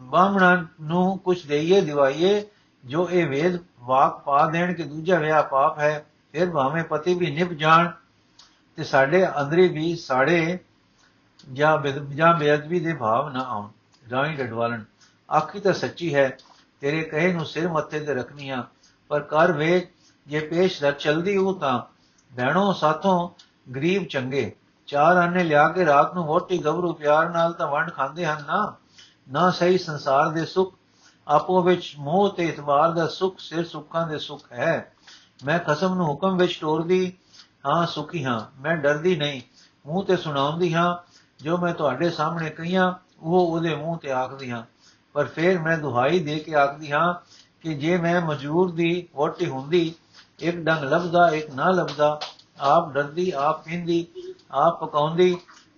ਬਾਹਮਣਾਂ ਨੂੰ ਕੁਝ ਦੇਈਏ, ਦਿਵਾਈਏ, ਜੋ ਇਹ ਵੇਦ ਵਾਕ ਪਾ ਦੇਣ ਕਿ ਦੂਜਾ ਵਿਆਹ ਪਾਪ ਹੈ, ਫਿਰ ਭਾਵੇਂ ਪਤੀ ਵੀ ਨਿਭ ਜਾਣ ਤੇ ਸਾਡੇ ਅੰਦਰੇ ਵੀ ਸਾੜੇ ਜਾਂ ਜਾਂ ਬੇਅਦਬੀ ਦੇ ਭਾਵ ਨਾ ਆਉਣ। ਰਾਣੀ ਡਡਵਾਲਣ। ਆਖੀ ਤਾਂ ਸੱਚੀ ਹੈ, ਤੇਰੇ ਕਹੇ ਨੂੰ ਸਿਰ ਮੱਥੇ ਤੇ ਰੱਖਨੀਆਂ, ਪਰ ਕਰ ਵੇ, ਜੇ ਪੇਸ਼ ਰ ਚਲਦੀ ਹੋ ਤਾਂ। ਭੈਣੋ, ਸਾਥੋਂ ਗਰੀਬ ਚੰਗੇ, ਚਾਰ ਆਨੇ ਲਿਆ ਕੇ ਰਾਤ ਨੂੰ ਮੋਟੀ ਗਬਰੂ ਪਿਆਰ ਨਾਲ ਤਾਂ ਵੰਡ ਖਾਂਦੇ ਹਨ ਨਾ। ਨਾ ਸਹੀ ਸੰਸਾਰ ਦੇ ਸੁਖ, ਆਪੋ ਵਿੱਚ ਮੋਹ ਤੇ ਇਤਬਾਰ ਦਾ ਸੁਖ, ਸਿਰ ਸੁੱਖਾਂ ਦੇ ਸੁਖ ਹੈ। ਮੈਂ ਖਸਮ ਨੂੰ ਹੁਕਮ ਵਿੱਚ ਟੋਰਦੀ ਹਾਂ ਸੁਖੀ ਹਾਂ। ਮੈਂ ਡਰਦੀ ਨਹੀਂ, ਮੂੰਹ ਤੇ ਸੁਣਾਉਂਦੀ ਹਾਂ ਜੋ ਮੈਂ ਤੁਹਾਡੇ ਸਾਹਮਣੇ ਕਹੀਆਂ, ਉਹ ਉਹਦੇ ਮੂੰਹ ਤੇ ਆਖਦੀ ਹਾਂ ਪਰ ਫਿਰ ਮੈਂ ਦੁਹਾਈ ਦੇ ਕੇ ਆਖਦੀ ਹਾਂ ਕਿ ਜੇ ਮੈਂ ਮਜੂਰ ਦੀ ਵੋਟੀ ਹੁੰਦੀ, ਇੱਕ ਡੰਗ ਲੱਭਦਾ, ਇੱਕ ਨਾ ਲੱਭਦਾ, ਆਪ ਡਰਦੀ, ਆਪ ਪੀਂਦੀ, ਆਪ ਪਕਾਉਂਦੀ,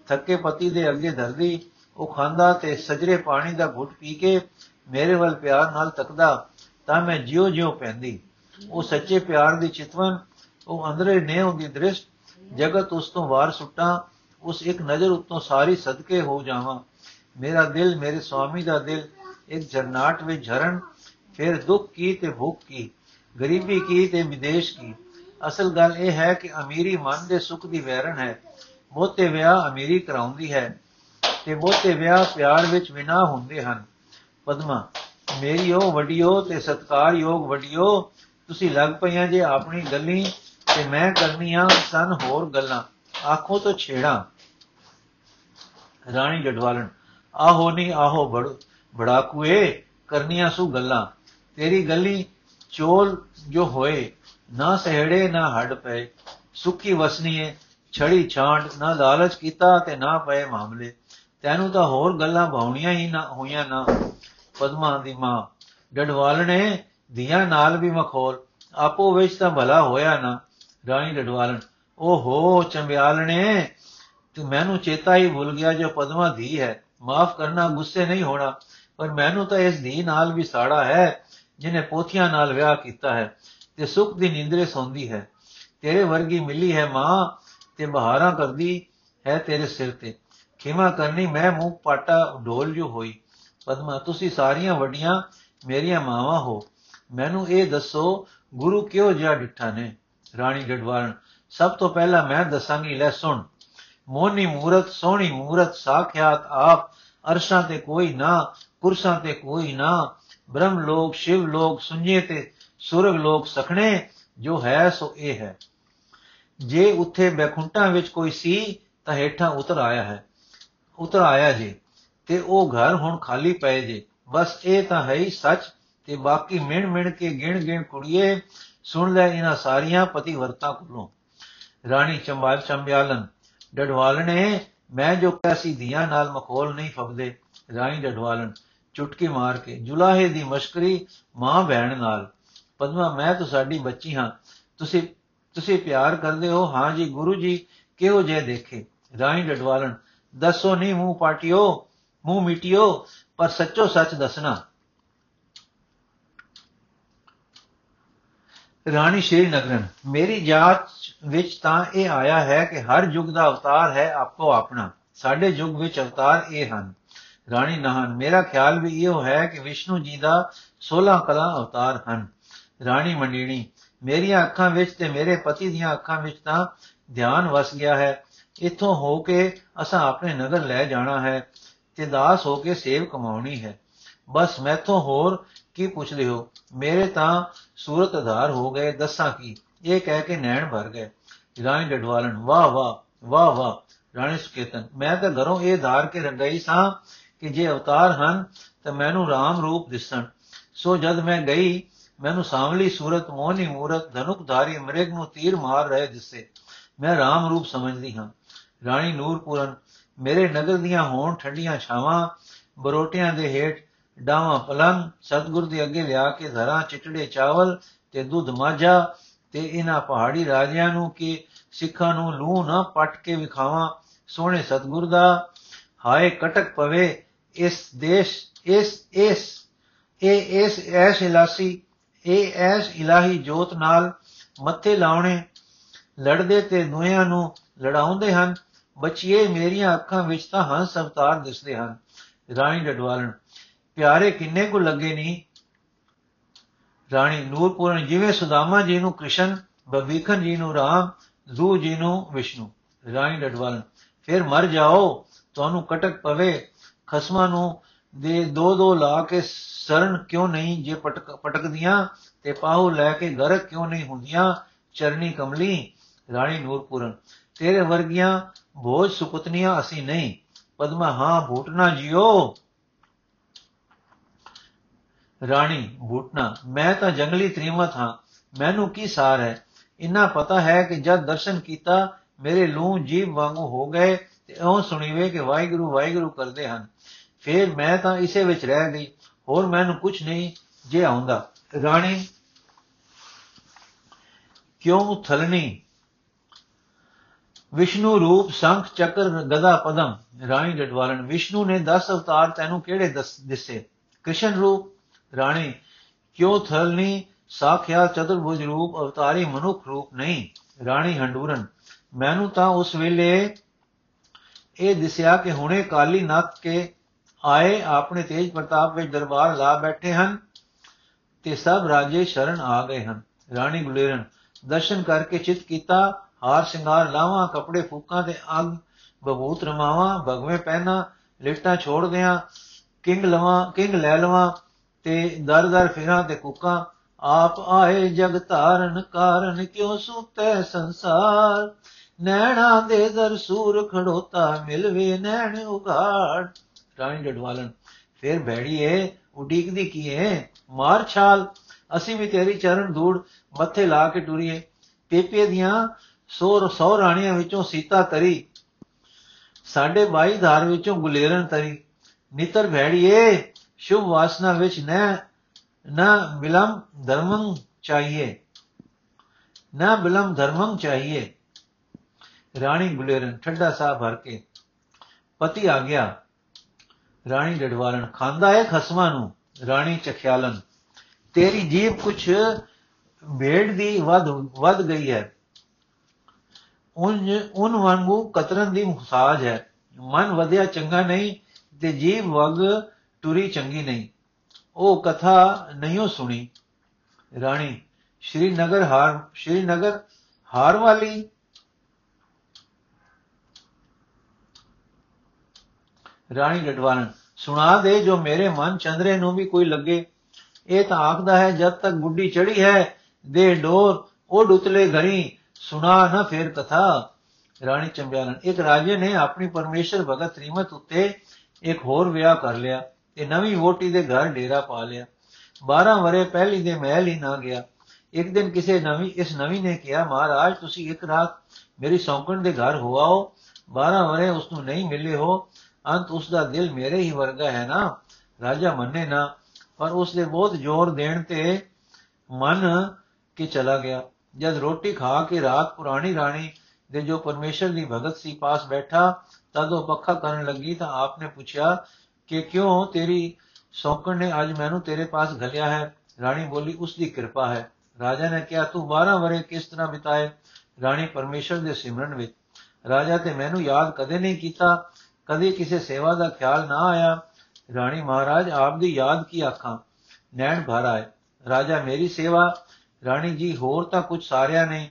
ਥੱਕੇ ਪਤੀ ਦੇ ਅੱਗੇ ਧਰਦੀ, ਉਹ ਖਾਂਦਾ ਤੇ ਸਜਰੇ ਪਾਣੀ ਦਾ ਘੁੱਟ ਪੀ ਕੇ ਮੇਰੇ ਵੱਲ ਪਿਆਰ ਨਾਲ ਤੱਕਦਾ, ਤਾਂ ਮੈਂ ਜਿਉ-ਜਿਉ ਪੈਂਦੀ। ਉਹ ਸੱਚੇ ਪਿਆਰ ਦੀ ਚਿਤਵਨ, ਉਹ ਅੰਦਰੇ ਨੇ ਉਹਦੀ ਦ੍ਰਿਸ਼ ਜਗਤ ਉਸ ਤੋਂ ਵਾਰ ਸੁੱਟਾਂ ਉਸ ਇੱਕ ਨਜ਼ਰ ਉੱਤੋਂ ਸਾਰੀ ਸਦਕੇ ਹੋ ਜਾਵਾਂ। ਮੇਰਾ ਦਿਲ ਮੇਰੇ ਸੁਆਮੀ ਦਾ ਦਿਲ, ਇੱਕ ਜਰਨਾਟ ਵਿੱਚ ਝਰਨ, ਫਿਰ ਦੁੱਖ ਕੀ ਤੇ ਭੁੱਖ ਕੀ, ਗਰੀਬੀ ਕੀ ਤੇ ਵਿਦੇਸ਼ ਕੀ। ਅਸਲ ਗੱਲ ਇਹ ਹੈ ਕਿ ਅਮੀਰੀ ਮਨ ਦੇ ਸੁੱਖ ਦੀ ਵੈਰਨ ਹੈ। ਬਹੁਤੇ ਵਿਆਹ ਅਮੀਰੀ ਕਰਾਉਂਦੀ ਹੈ ਤੇ ਬਹੁਤੇ ਵਿਆਹ ਪਿਆਰ ਵਿੱਚ ਵਿਨਾ ਹੁੰਦੇ ਹਨ। ਪਦਮਾ, ਮੇਰੀ ਉਹ ਵੱਡਿਓ ਤੇ ਸਤਕਾਰਯੋਗ ਵੱਡਿਓ, ਤੁਸੀਂ ਲੱਗ ਪਈਆਂ ਜੇ ਆਪਣੀ ਗੱਲੀ ਤੇ ਮੈਂ ਕਰਨੀਆਂ ਸਨ ਹੋਰ ਗੱਲਾਂ। ਆਖੋ ਤੋਂ ਛੇੜਾ। ਰਾਣੀ ਜਡਵਾਲਨ ਆਹੋ ਨਹੀਂ ਆਹੋ ਬੜ, ਬੜਾਕੂਏ, ਕਰਨੀਆਂ ਸੁ ਗੱਲਾਂ। ਤੇਰੀ ਗੱਲੀ ਚੋਲ ਜੋ ਹੋਏ, ਨਾ ਸਹਿੜੇ ਨਾ ਹੱਡ ਪਏ। ਸੁੱਕੀ ਵਸਨੀਏ, ਛੜੀ ਛਾਂਡ, ਨਾ ਲਾਲਚ ਕੀਤਾ ਤੇ ਨਾ ਪਏ ਮਾਮਲੇ। ਤੈਨੂੰ ਤਾਂ ਹੋਰ ਗੱਲਾਂ ਭਾਉਣੀਆਂ ਹੀ ਨਾ, ਹੋਈਆਂ ਨਾ। ਪਦਮਾ ਦੀ ਮਾਂ ਡਡਵਾਲਣੇ ਦੀਆਂ ਨਾਲ ਵੀ ਮਖੌਲ। ਆਪੋ ਵਿੱਚ ਤਾਂ ਭਲਾ ਹੋਇਆ ਨਾ। ਰਾਣੀ ਡਡਵਾਲਣ ਓਹੋ ਚੰਬਿਆਲਣੇ ਤੂੰ ਮੈਨੂੰ ਚੇਤਾ ਹੀ ਭੁੱਲ ਗਿਆ ਜੋ ਪਦਮਾ ਧੀ ਹੈ। ਮਾਫ ਕਰਨਾ ਗੁੱਸੇ ਨਹੀਂ ਹੋਣਾ, ਪਰ ਮੈਨੂੰ ਤਾਂ ਇਸ ਧੀ ਨਾਲ ਵੀ ਸਾੜਾ ਹੈ ਜਿਨੇ ਪੋਥੀਆਂ ਨਾਲ ਵਿਆਹ ਕੀਤਾ ਹੈ ਤੇ ਸੁਖ ਦੀ ਨਿੰਦਰੇ ਸੌਂਦੀ ਹੈ। ਤੇਰੇ ਵਰਗੀ ਮਿਲੀ ਹੈ ਮਾਂ ਤੇ ਬਹਾਰਾਂ ਕਰਦੀ ਹੈ ਤੇਰੇ ਸਿਰ ਤੇ। ਖਿਮਾ ਕਰਨੀ ਮੈਂ ਮੂੰਹ ਪਾਟਾ ਢੋਲ ਜੋ ਹੋਈ। ਪਦਮਾ, ਤੁਸੀਂ ਸਾਰੀਆਂ ਵੱਡੀਆਂ ਮੇਰੀਆਂ ਮਾਵਾਂ ਹੋ। ਮੈਨੂੰ ਇਹ ਦੱਸੋ, ਗੁਰੂ ਕਿਉਂ ਜਿਹਾ ਡਿੱਠਾ ਨੇ? ਰਾਣੀ ਗੜਵਾਰਨ ਸਭ ਤੋਂ ਪਹਿਲਾਂ ਮੈਂ ਦੱਸਾਂਗੀ, ਲੈ ਸੁਣ। ਮੋਹਨੀ ਮੂਰਤ, ਸੋਹਣੀ ਮੂਰਤ, ਸਾਖਿਆਤ ਆਪ, ਅਰਸ਼ਾਂ ਤੇ ਕੋਈ ਨਾ ਕੁਰਸਾਂ ਤੇ ਕੋਈ ਨਾ। ਬ੍ਰਹਮ ਲੋਕ, ਸ਼ਿਵ ਲੋਕ ਸੁਣੀਏ ਤੇ ਸੁਰਗ ਲੋਕ ਸਖਣੇ, ਜੋ ਹੈ ਸੋ ਇਹ ਹੈ। ਜੇ ਉੱਥੇ ਬੈਕੁੰਠਾਂ ਵਿੱਚ ਕੋਈ ਸੀ, ਤਾਂ ਹੇਠਾਂ ਉਤਰ ਆਇਆ ਹੈ। ਉਤਰ ਆਇਆ ਜੀ, ਤੇ ਉਹ ਘਰ ਹੁਣ ਖਾਲੀ ਪਏ ਜੇ। ਬਸ ਇਹ ਤਾਂ ਹੈ ਹੀ ਸੱਚ, ਤੇ ਬਾਕੀ ਮਿਣ ਮਿਣ ਕੇ ਗਿਣ ਗਿਣ ਕੁੜੀਏ, ਸੁਣ ਲੈ ਇਹਨਾਂ ਸਾਰੀਆਂ ਪਤੀ ਵਰਤਾ ਕੋਲੋਂ। ਰਾਣੀ ਚੰਬਾਲ ਚੰਬਿਆਲਨ ਡਡਵਾਲਣੇ ਮੈਂ ਜੋ ਕੈਸੀ ਦੀਆਂ ਨਾਲ ਮਖੌਲ ਨਹੀਂ ਫਬਦੇ ਰਾਣੀ ਡਡਵਾਲਨ ਚੁਟਕੀ ਮਾਰ ਕੇ, ਜੁਲਾਹੇ ਦੀ ਮਸ਼ਕਰੀ ਮਾਂ ਭੈਣ ਨਾਲ, ਪਦਮਾ, ਮੈਂ ਤਾਂ ਸਾਡੀ ਬੱਚੀ ਹਾਂ। ਤੁਸੀਂ ਤੁਸੀਂ ਪਿਆਰ ਕਰਦੇ ਹੋ? ਹਾਂ ਜੀ, ਗੁਰੂ ਜੀ, ਕਿਹੋ ਜੇ ਦੇਖੇ? ਰਾਣੀ ਡਡਵਾਲਨ, ਦੱਸੋ ਨਹੀਂ ਮੂੰਹ ਪਾਟਿਓ, ਮੂੰਹ ਮਿਟਿਓ, ਪਰ ਸੱਚੋ ਸੱਚ ਦੱਸਣਾ। ਰਾਣੀ ਸ਼੍ਰੀ ਨਗਰਨ, ਮੇਰੀ ਜਾਤ ਵਿੱਚ ਤਾਂ ਇਹ ਆਇਆ ਹੈ ਕਿ ਹਰ ਯੁੱਗ ਦਾ ਅਵਤਾਰ ਹੈ ਆਪੋ ਆਪਣਾ। ਸਾਡੇ ਯੁੱਗ ਵਿੱਚ ਅਵਤਾਰ ਇਹ ਹਨ। ਰਾਣੀ ਨਹਨ, ਮੇਰਾ ਖਿਆਲ ਵੀ ਇਹੋ ਹੈ ਕਿ ਵਿਸ਼ਨੂੰ ਜੀ ਦਾ 16 ਕਲਾ ਅਵਤਾਰ ਹਨ। ਰਾਣੀ ਮੰਡੀਣੀ, ਮੇਰੀਆਂ ਅੱਖਾਂ ਵਿੱਚ ਤੇ ਮੇਰੇ ਪਤੀ ਦੀਆਂ ਅੱਖਾਂ ਵਿੱਚ ਤਾਂ ਧਿਆਨ ਵਸ ਗਿਆ ਹੈ। ਇੱਥੋਂ ਹੋ ਕੇ ਅਸਾਂ ਆਪਣੇ ਨਗਰ ਲੈ ਜਾਣਾ ਹੈ ਤੇ ਦਾਸ ਹੋ ਕੇ ਸੇਵ ਕਮਾਉਣੀ ਹੈ। ਬਸ ਮੈਥੋਂ ਹੋਰ ਕੀ ਪੁੱਛਦੇ ਹੋ? ਮੇਰੇ ਤਾਂ ਸੂਰਤ ਆਧਾਰ ਹੋ ਗਏ, ਦੱਸਾਂ ਕੀ? ਇਹ ਕਹਿ ਕੇ ਨੈਣ ਭਰ ਗਏ। ਰਾਣੀ ਡਡਵਾਲਨ ਵਾਹ ਵਾਹ ਵਾਹ ਵਾਹ, ਰਾਣੀ ਸੁਕੇਤਨ, ਮੈਂ ਤਾਂ ਘਰੋਂ ਇਹ ਧਾਰ ਕੇ ਰੰਗਈ ਸਾਂ ਕਿ ਜੇ ਅਵਤਾਰ ਹਨ ਤਾਂ ਮੈਨੂੰ ਰਾਮ ਰੂਪ ਦਿਸਣ। ਸੋ ਜਦ ਮੈਂ ਗਈ, ਮੈਨੂੰ ਸਾਂਵਲੀ ਸੂਰਤ, ਮੋਹਨੀ ਮੂਰਤ ਧਨੁਕਧਾਰੀ ਮ੍ਰਿਗ ਨੂੰ ਤੀਰ ਮਾਰ ਰਹੇ ਦਿਸੇ। ਮੈਂ ਰਾਮ ਰੂਪ ਸਮਝਦੀ ਹਾਂ। ਰਾਣੀ ਨੂਰਪੁਰਨ, ਮੇਰੇ ਨਗਰ ਦੀਆਂ ਹੋਣ ਠੰਡੀਆਂ ਛਾਵਾਂ, ਬਰੋਟਿਆਂ ਦੇ ਹੇਠ ਡਾਵਾਂ ਪਲੰਗ ਸਤਗੁਰ ਦੇ ਅੱਗੇ ਲਿਆ ਕੇ ਧਰਾਂ, ਚਿਟੜੇ ਚਾਵਲ ਤੇ ਦੁੱਧ ਮਾਝਾ ਤੇ ਇਹਨਾਂ ਪਹਾੜੀ ਰਾਜਿਆਂ ਨੂੰ ਕਿ ਸਿੱਖਾਂ ਨੂੰ ਲੂ ਨਾ ਪਟ ਕੇ ਵਿਖਾਵਾਂ, ਸੋਹਣੇ ਸਤਗੁਰ ਦਾ ਹਾਏ ਕਟਕ ਪਵੇ, ਇਸ ਦੇਸ਼, ਇਸ ਇਸ, ਇਹ, ਇਸ, ਐਸ ਇਲਾਸੀ, ਇਹ, ਐਸ ਇਲਾਹੀ ਜੋਤ ਨਾਲ ਮੱਥੇ ਲਾਉਣੇ, ਲੜਦੇ ਤੇ ਦੁਹਿਆਂ ਨੂੰ ਲੜਾਉਂਦੇ ਹਨ, ਬੱਚੀਏ ਮੇਰੀਆਂ ਅੱਖਾਂ ਵਿੱਚ ਤਾਂ ਹੰਸ ਅਵਤਾਰ ਦਿਸਦੇ ਹਨ। ਰਾਣੀ ਡਡਵਾਲਣ, ਪਿਆਰੇ ਕਿੰਨੇ ਕੋ ਲੱਗੇ ਨਹੀਂ ਰਾਣੀ ਨੂਰਪੁਰਨ ਜਿਵੇਂ ਸੁਦਾਮਾ ਜੀ ਨੂੰ ਕ੍ਰਿਸ਼ਨ ਬਵੀਖਨ ਜੀ ਨੂੰ ਰਾਮ, ਜ਼ੂ ਜੀ ਨੂੰ ਵਿਸ਼ਨੂੰ, ਰਾਣੀ ਡਡਵਾਲਣ ਫਿਰ ਮਰ ਜਾਓ, ਤੁਹਾਨੂੰ ਕਟਕ ਪਵੇ। ਖਸਮਾਂ ਨੂੰ ਦੇ ਦੋ ਦੋ ਲਾ ਕੇ ਸਰਨ ਕਿਉਂ ਨਹੀਂ? ਜੇ ਪਟਕ, ਪਟਕਦੀਆਂ ਤੇ ਪਾਹੂ ਲੈ ਕੇ ਗਰਕ ਕਿਉਂ ਨਹੀਂ ਹੁੰਦੀਆਂ? ਚਰਨੀ ਕਮਲੀ, ਰਾਣੀ ਨੂਰਪੁਰਨ ਤੇਰੇ ਵਰਗੀਆਂ ਭੋਜ ਸੁਪਤਨੀਆਂ ਅਸੀਂ ਨਹੀਂ। ਪਦਮਾ, ਹਾਂ ਭੂਟਨਾ ਜਿਓ। ਰਾਣੀ ਭੂਟਨਾ ਮੈਂ ਤਾਂ ਜੰਗਲੀ ਤ੍ਰਿਮਤ ਹਾਂ, ਮੈਨੂੰ ਕੀ ਸਾਰ ਹੈ? ਇੰਨਾ ਪਤਾ ਹੈ ਕਿ ਜਦ ਦਰਸ਼ਨ ਕੀਤਾ, ਮੇਰੇ ਲੂੰ ਜੀਵ ਵਾਂਗੂ ਹੋ ਗਏ ਤੇ ਉਹ ਸੁਣੀਵੇ ਕਿ ਵਾਹਿਗੁਰੂ ਵਾਹਿਗੁਰੂ ਕਰਦੇ ਹਨ। ਫਿਰ ਮੈਂ ਤਾਂ ਇਸੇ ਵਿੱਚ ਰਹਿ ਗਈ, ਹੋਰ ਮੈਨੂੰ ਕੁਝ ਨਹੀਂ ਜੇ ਆਉਂਦਾ। ਰਾਣੀ, ਕਿਉਂ ਥਲਨੀ ਵਿਸ਼ਨੂੰ ਰੂਪ ਸੰਖ ਚੱਕਰ ਗਦਾ ਪਦਮ। ਰਾਣੀ ਡਡਵਾਲਨ ਵਿਸ਼ਨੂੰ ਨੇ 10 ਅਵਤਾਰ ਤੈਨੂੰ ਕਿਹੜੇ ਦਿਸੇ? ਕ੍ਰਿਸ਼ਨ ਰੂਪ ਰਾਣੀ, ਕਿਉਂ ਥਲਨੀ ਸਾਖਿਆ ਚਤੁਰਭੁਜ ਰੂਪ, ਅਵਤਾਰੀ ਮਨੁੱਖ ਰੂਪ ਨਹੀਂ। ਰਾਣੀ ਹੰਡੂਰਨ, ਮੈਨੂੰ ਤਾਂ ਉਸ ਵੇਲੇ ਇਹ ਦਿਸਿਆ ਕਿ ਹੁਣੇ ਕਾਲੀ ਨੱਕ ਕੇ ਆਏ ਆਪਣੇ ਤੇਜ ਪ੍ਰਤਾਪ ਵਿੱਚ ਦਰਬਾਰ ਲਾ ਬੈਠੇ ਹਨ ਤੇ ਸਭ ਰਾਜੇ ਸ਼ਰਨ ਆ ਗਏ ਹਨ। ਰਾਣੀ ਗੁਲੇਰਨ, ਦਰਸ਼ਨ ਕਰਕੇ ਚਿਤ ਕੀਤਾ, ਹਾਰ ਸ਼ਿੰਗਾਰ ਲਾਵਾਂ, ਕੱਪੜੇ ਫੂਕਾਂ ਤੇ ਅੱਗ, ਬਬੂਤ ਰਮਾਵਾਂ ਭਗਵੇਂ ਪਹਿਨਾ, ਲਿਫਟਾਂ ਛੋੜਦਿਆਂ ਕਿੰਗ ਲਵਾਂ, ਕਿੰਗ ਲੈ ਲਵਾਂ ਤੇ ਦਰ ਦਰ ਫਿਰਾਂ ਤੇ ਕੁੱਕਾਂ, ਆਪ ਆਏ ਜਗ ਧਾਰਨ ਕਾਰਨ ਕਿਉ ਸੁਤੈ ਸੰਸਾਰ? ਨੈਣਾ ਦੇ ਦਰ ਸੂਰ ਖੜੋਤਾ ਮਿਲਵੇ ਨੈਣ ਉਗਾੜ ਰਾਣੀ ਡਡਵਾਲਨ ਫਿਰ ਭੈੜੀਏ ਉਡੀਕਦੀ ਕੀਏ? ਮਾਰ ਛਾਲ, ਅਸੀਂ ਵੀ ਤੇਰੀ ਚਰਨ ਧੂੜ ਮੱਥੇ ਲਾ ਕੇ ਟੁਰੀਏ। ਪੇਪੇ ਦੀਆਂ ਸੌ ਸੌ ਰਾਣੀਆਂ ਵਿੱਚੋਂ ਸੀਤਾ ਤਰੀ ਸਾਡੇ 22 ਧਾਰ ਵਿੱਚੋਂ ਗੁਲੇਰਨ ਤਰੀ। ਨਿਤਰ ਭੈੜੀਏ ਸ਼ੁਭ ਵਾਸਨਾ ਵਿੱਚ ਨ, ਨਾ ਬਿਲਮ ਧਰਮੰ ਚਾਹੀਏ। ਨਾ ਬਿਲਮ ਧਰਮੰ ਚਾਹੀਏ। ਰਾਣੀ ਗੁਲੇਰਨ ਠੱਡਾ ਸਾਹ ਭਰ ਕੇ ਪਤੀ ਆ ਗਿਆ। ਰਾਣੀ ਡਡਵਾਲਨ ਖਾਂਦਾ ਹੈ ਖਸਮਾਂ ਨੂੰ। ਰਾਣੀ ਚਖਿਆਲਨ, ਤੇਰੀ ਜੀਬ ਕੁਛ ਭੇੜ ਦੀ ਵੱਧ ਵੱਧ ਗਈ ਹੈ। ਉਨ ਉਨ ਵਾਂਗੂ ਕਤਰਨ ਦੀ ਮੁਸਾਜ ਹੈ। ਮਨ ਵਧਿਆ ਚੰਗਾ ਨਹੀਂ ਤੇ ਜੀਬ ਵਗ ਟੁਰੀ ਚੰਗੀ ਨਹੀਂ। ਉਹ ਕਥਾ ਨਹੀਂ ਸੁਣੀ। ਰਾਣੀ, ਸ਼੍ਰੀਨਗਰ ਹਾਰ ਸ਼੍ਰੀਨਗਰ ਹਾਰ ਵਾਲੀ। ਰਾਣੀ ਡਡਵਾਲਨ ਸੁਣਾ ਦੇ ਜੋ ਮੇਰੇ ਮਨ ਚੰਦਰੇ ਨੂੰ ਵੀ ਕੋਈ ਲੱਗੇ। ਇਹ ਤਾਂ ਆਖਦਾ ਹੈ, ਜਦ ਤੱਕ ਗੁੱਡੀ ਚੜੀ ਹੈ, ਦੇ ਡੋਰ ਉਹ ਡੁੱਤਲੇ ਘਰੀ, ਸੁਣਾ ਨਾ ਫੇਰ ਕਥਾ। ਰਾਣੀ ਚੰਬਿਆਲਨ, ਇੱਕ ਰਾਜੇ ਨੇ ਆਪਣੀ ਪਰਮੇਸ਼ਰ ਭਗਤ ਤ੍ਰਿਮਤ ਉੱਤੇ ਇੱਕ ਹੋਰ ਵਿਆਹ ਕਰ ਲਿਆ। ਤੇ ਨਵੀਂ ਵੋਟੀ ਦੇ ਘਰ ਡੇਰਾ ਪਾ ਲਿਆ। 12 ਵਰੇ ਪਹਿਲੀ ਦੇ ਮਹਿਲ ਹੀ ਨਾ ਗਿਆ। ਇੱਕ ਦਿਨ ਕਿਸੇ ਨਵੀਂ, ਇਸ ਨਵੀਂ ਨੇ ਕਿਹਾ, ਮਹਾਰਾਜ, ਤੁਸੀਂ ਇੱਕ ਰਾਤ ਮੇਰੀ ਸੌਂਕਣ ਦੇ ਘਰ ਹੋ ਆਓ। 12 ਵਰੇ ਉਸ ਨੂੰ ਨਹੀਂ ਮਿਲੇ ਹੋ। ਅੰਤ ਉਸ ਦਾ ਦਿਲ ਮੇਰੇ ਹੀ ਵਰਗਾ ਹੈ ਨਾ। ਰਾਜਾ ਮੰਨੇ ਨਾ। ਪਰ ਉਸ ਦੇ ਬਹੁਤ ਜ਼ੋਰ ਦੇਣ ਤੇ ਮਨ ਕੇ ਚਲਾ ਗਿਆ। ਜਦ ਰੋਟੀ ਖਾ ਕੇ ਰਾਤ ਪੁਰਾਣੀ ਰਾਣੀ ਦੇ ਜੋ ਪਰਮੇਸ਼ਰ ਦੀ ਭਗਤ ਸੀ ਪਾਸ ਬੈਠਾ, ਤਦ ਉਹ ਪੱਖਾ ਕਰਨ ਲੱਗੀ ਤਾਂ ਆਪਨੇ ਪੁੱਛਿਆ ਕਿ ਕਿਉਂ ਤੇਰੀ ਸੌਕਣ ਨੇ ਅੱਜ ਮੈਨੂੰ ਤੇਰੇ ਪਾਸ ਘਲਿਆ ਹੈ? ਰਾਣੀ ਬੋਲੀ ਉਸ ਦੀ ਕਿਰਪਾ ਹੈ। ਰਾਜਾ ਨੇ ਕਿਹਾ, ਤੂੰ 12 ਵਰੇ ਕਿਸ ਤਰ੍ਹਾਂ ਬਿਤਾਏ? ਰਾਣੀ ਪਰਮੇਸ਼ਰ ਦੇ ਸਿਮਰਨ ਵਿੱਚ, ਰਾਜਾ ਤੇ ਮੈਨੂੰ ਯਾਦ ਕਦੇ ਨਹੀਂ ਕੀਤਾ, ਕਦੇ ਕਿਸੇ ਸੇਵਾ ਦਾ ਖਿਆਲ ਨਾ ਆਇਆ। ਰਾਣੀ ਮਹਾਰਾਜ, ਆਪ ਦੀ ਯਾਦ ਕੀ ਆਖਾਂ? ਨੈਣ ਭਰ ਆਏ। ਰਾਜਾ, ਮੇਰੀ ਸੇਵਾ? ਰਾਣੀ ਜੀ, ਹੋਰ ਤਾਂ ਕੁਝ ਸਾਰਿਆ ਨਹੀਂ,